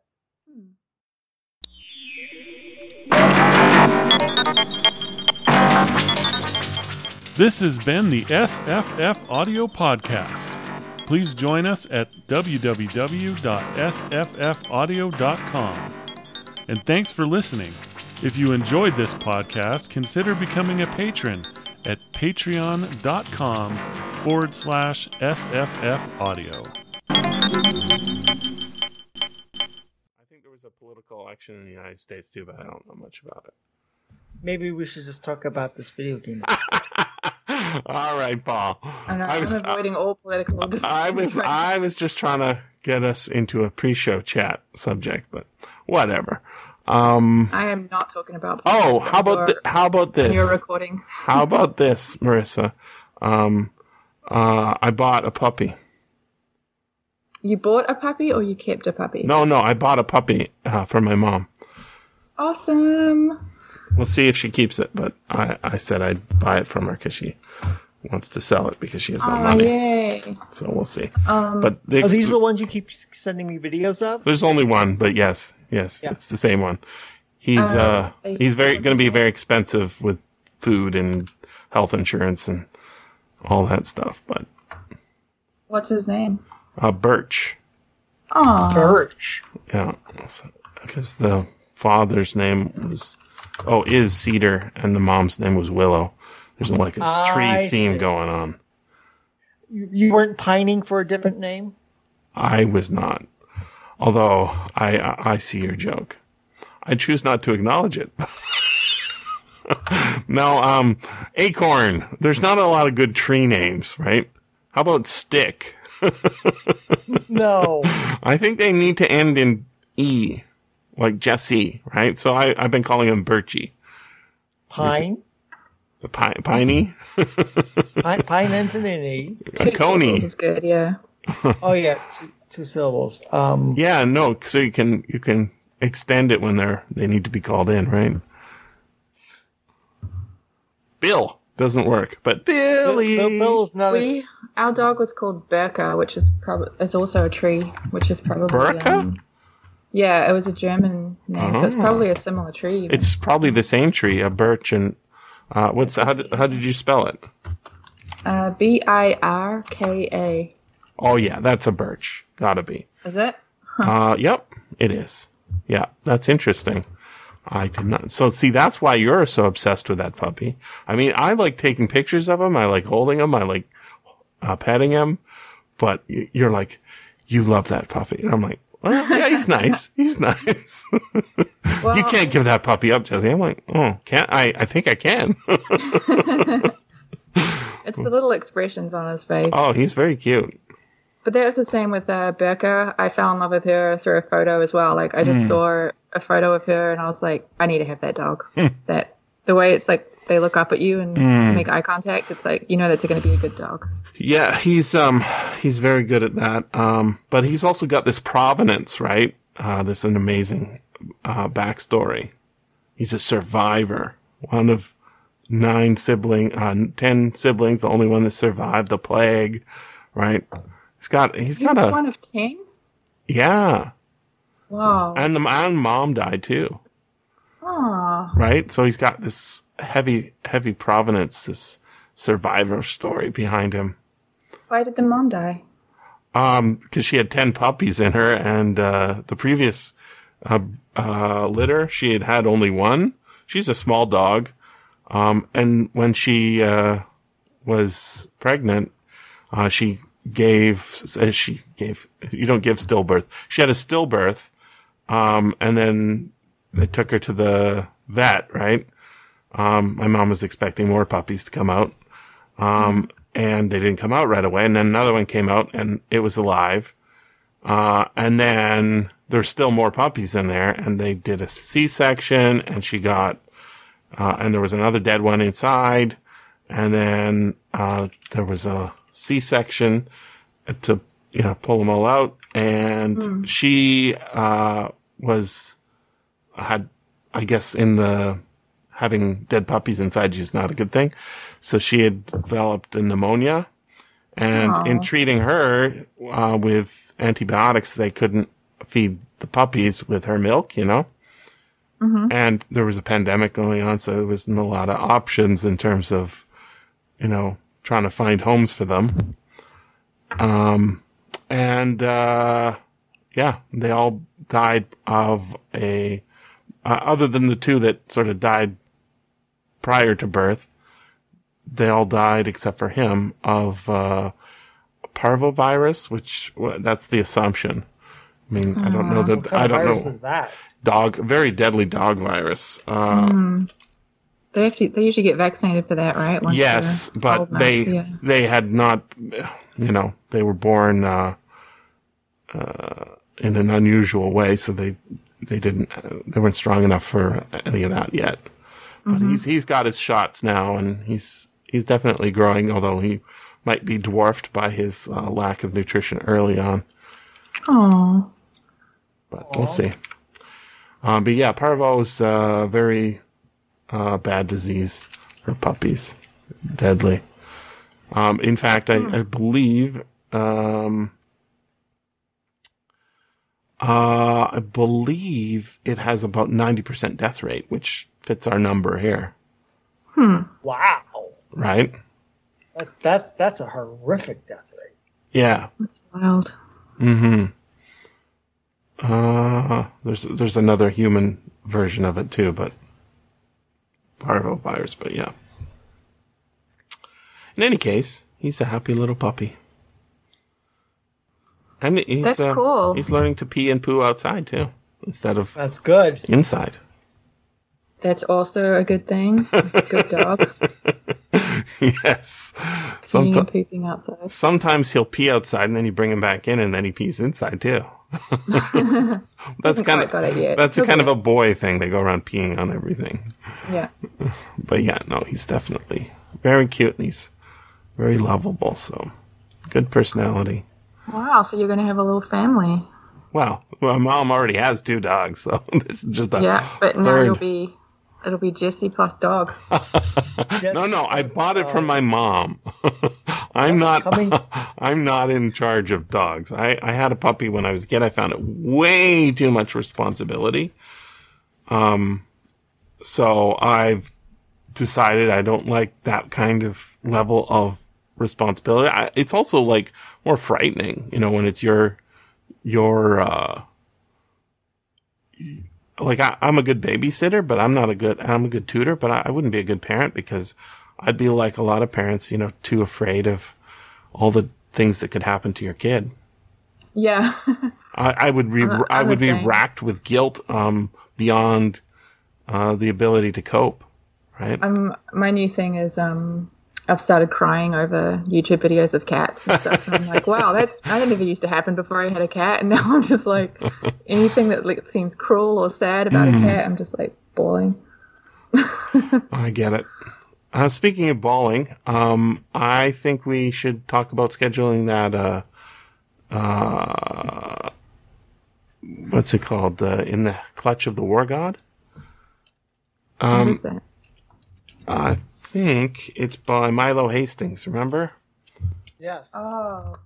S1: This has been the SFF Audio Podcast. Please join us at www.sffaudio.com. And thanks for listening. If you enjoyed this podcast, consider becoming a patron at patreon.com forward slash SFF Audio.
S2: I think there was a political election in the United States too, but I don't know much about it.
S3: Maybe we should just talk about this video game.
S2: All right, Paul.
S4: I know,
S2: I
S4: I'm
S2: was,
S4: avoiding all political
S2: I was. I was just trying to get us into a pre-show chat subject, but whatever. Um.
S4: I am not talking about.
S2: Oh, how about th- how about
S4: when You're recording.
S2: How about this, Marissa? Um, uh, I bought a puppy.
S4: You bought a puppy or you kept a puppy?
S2: No, no, I bought a puppy uh, for my mom.
S4: Awesome.
S2: We'll see if she keeps it, but I, I said I'd buy it from her because she wants to sell it because she has no
S4: Oh,
S2: money.
S4: yay.
S2: So we'll see.
S4: Um,
S2: But the
S3: Are these the ones you keep sending me videos of?
S2: there's only one, but yes, yes,
S3: Yeah.
S2: it's the same one. He's
S4: Uh,
S2: uh, he's very going to be very expensive with food and health insurance and all that stuff. But
S4: what's his name?
S2: uh, Birch,
S4: Oh,
S3: Birch.
S2: yeah, because the father's name was oh is Cedar and the mom's name was Willow. There's like a tree
S3: I
S2: theme
S3: see.
S2: going on.
S3: You, weren't pining for a different name?
S2: I was not. Although I I I see your joke. I choose not to acknowledge it. no, um Acorn. There's not a lot of good tree names, right? How about Stick?
S3: No.
S2: I think they need to end in E, like Jesse, right? So I, I've been calling him Birchie.
S3: Pine.
S2: The pi- piney?
S3: Pine, pine ends in an E.
S4: Two
S2: Coney.
S4: syllables is good, yeah.
S3: Oh yeah, two, two syllables. Um,
S2: Yeah, no, so you can, you can extend it when they're, they need to be called in, right? Bill doesn't work, but Billy.
S3: Bill, Bill is not. A,
S4: We our dog was called Berka, which is probably is also a tree, which is probably
S2: Berka?
S4: um, yeah, it was a German name, so it's
S2: Oh.
S4: probably a similar tree. even.
S2: It's probably the same tree, a birch and, uh, what's, how did, how did you spell it?
S4: uh, B I R K A.
S2: Oh yeah, that's a birch. Gotta be.
S4: Is it?
S2: Uh, yep, it is. Yeah, that's interesting. I did not. So see, that's why you're so obsessed with that puppy. I mean, I like taking pictures of him. I like holding him. I like uh, petting him. But you're like, you love that puppy, and I'm like, well, yeah, he's nice. He's nice.
S4: Well,
S2: you can't give that puppy up, Jesse. I'm like, oh, can't I? I think I can.
S4: It's the little expressions on his face.
S2: oh, he's very cute.
S4: But that was the same with uh, Berka. I fell in love with her through a photo as well. Like I
S2: Hmm.
S4: just saw a photo of her, and I was like, I need to have that dog. that the way it's like they look up at you and
S2: Hmm.
S4: make eye contact. It's like you know that's going to be a good dog.
S2: Yeah, he's um he's very good at that. Um, but he's also got this provenance, right? Uh, this an amazing uh, backstory. He's a survivor, one of nine sibling, uh, ten siblings, the only one that survived the plague, right? He's got he's
S4: He
S2: got a
S4: one of ten.
S2: yeah,
S4: Wow.
S2: and the and mom died too,
S4: Aw.
S2: right? So he's got this heavy heavy provenance, this survivor story behind him.
S4: Why did the mom die?
S2: Um, cause she had 10 puppies in her and, uh, the previous, uh, uh, litter, she had had only one. She's a small dog. Um, and when she, uh, was pregnant, uh, she gave, uh, she gave, you don't give stillbirth. She had a stillbirth. Um, and then they took her to the vet, right? Um, my mom was expecting more puppies to come out. Um, and they didn't come out right away. And then another one came out and it was alive. Uh, and then there's still more puppies in there and they did a C-section and she got, uh, and there was another dead one inside. And then, uh, there was a C-section to, you know, pull them all out. And she, uh, was, had, I guess in the, having dead puppies inside you is not a good thing. So she had developed a pneumonia and in treating her, uh, with antibiotics, they couldn't feed the puppies with her milk, you know? And there was a pandemic going on, so there wasn't a lot of options in terms of, you know, trying to find homes for them. Um, and, uh, yeah, they all died of a, uh, other than the two that sort of died prior to birth, they all died except for him of, uh, parvovirus, which, well, that's the assumption. I mean, I don't know
S3: what
S2: that,
S3: kind
S2: I don't
S3: virus
S2: know
S3: is that?
S2: dog, very deadly dog virus. Uh,
S4: They have to. They usually get vaccinated for that, right? Once
S2: yes, but they,
S4: Yeah.
S2: they had not, you know, they were born, uh, uh, in an unusual way. So they, they didn't, uh, they weren't strong enough for any of that yet. But he's, he's got his shots now and he's, he's definitely growing, although he might be dwarfed by his uh, lack of nutrition early on.
S4: Oh.
S2: but we'll see. Um, but yeah, parvo is a very uh, bad disease for puppies, deadly. Um, in fact, I, I believe, um, uh, I believe it has about ninety percent death rate, which fits our number here, Hmm.
S3: Wow,
S2: right?
S3: that's that's that's a horrific death rate.
S2: Yeah.
S4: That's wild.
S2: Mm-hmm. Uh, there's there's another human version of it too, but parvovirus. But yeah. In any case, he's a happy little puppy, and he's
S4: That's
S2: uh,
S4: cool.
S2: He's learning to pee and poo outside too, instead of
S3: That's good.
S2: inside.
S4: That's also a good thing. Good dog.
S2: yes.
S4: Peeing
S2: Sometimes
S4: and pooping outside.
S2: sometimes he'll pee outside, and then you bring him back in, and then he pees inside too. That's
S4: Hasn't
S2: kind
S4: quite
S2: of
S4: got it yet.
S2: that's a
S4: He'll
S2: kind
S4: get
S2: of a boy thing. They go around peeing on everything.
S4: it. yeah.
S2: But yeah, no, he's definitely very cute and he's very lovable. So good personality.
S4: Wow. So you're going to have a little family.
S2: Well, my mom already has two dogs, so this is just a
S4: Yeah, but now
S2: third.
S4: you'll be it'll be Jesse plus dog.
S2: No, no, I bought it from my mom. I'm not. I'm not in charge of dogs. I, I had a puppy when I was a kid. I found it way too much responsibility. Um, so I've decided I don't like that kind of level of responsibility. I, it's also like more frightening, you know, when it's your your uh like I, I'm a good babysitter, but I'm not a good I'm a good tutor, but I, I wouldn't be a good parent because I'd be like a lot of parents, you know, too afraid of all the things that could happen to your kid.
S4: Yeah.
S2: I, I would be
S4: I'm-
S2: I would be racked with guilt um beyond uh the ability to cope, right?
S4: um my new thing is um I've started crying over YouTube videos of cats and stuff. And I'm like, wow, that's that never used to happen before I had a cat, and now I'm just like, anything that like seems cruel or sad about
S2: Mm.
S4: a cat, I'm just like bawling.
S2: I get it. Uh, speaking of bawling, um, I think we should talk about scheduling that. Uh, uh, what's it called? Uh, in the clutch of the war god.
S4: what is that?
S2: I think it's by Milo Hastings. Remember?
S3: Yes.
S4: Oh,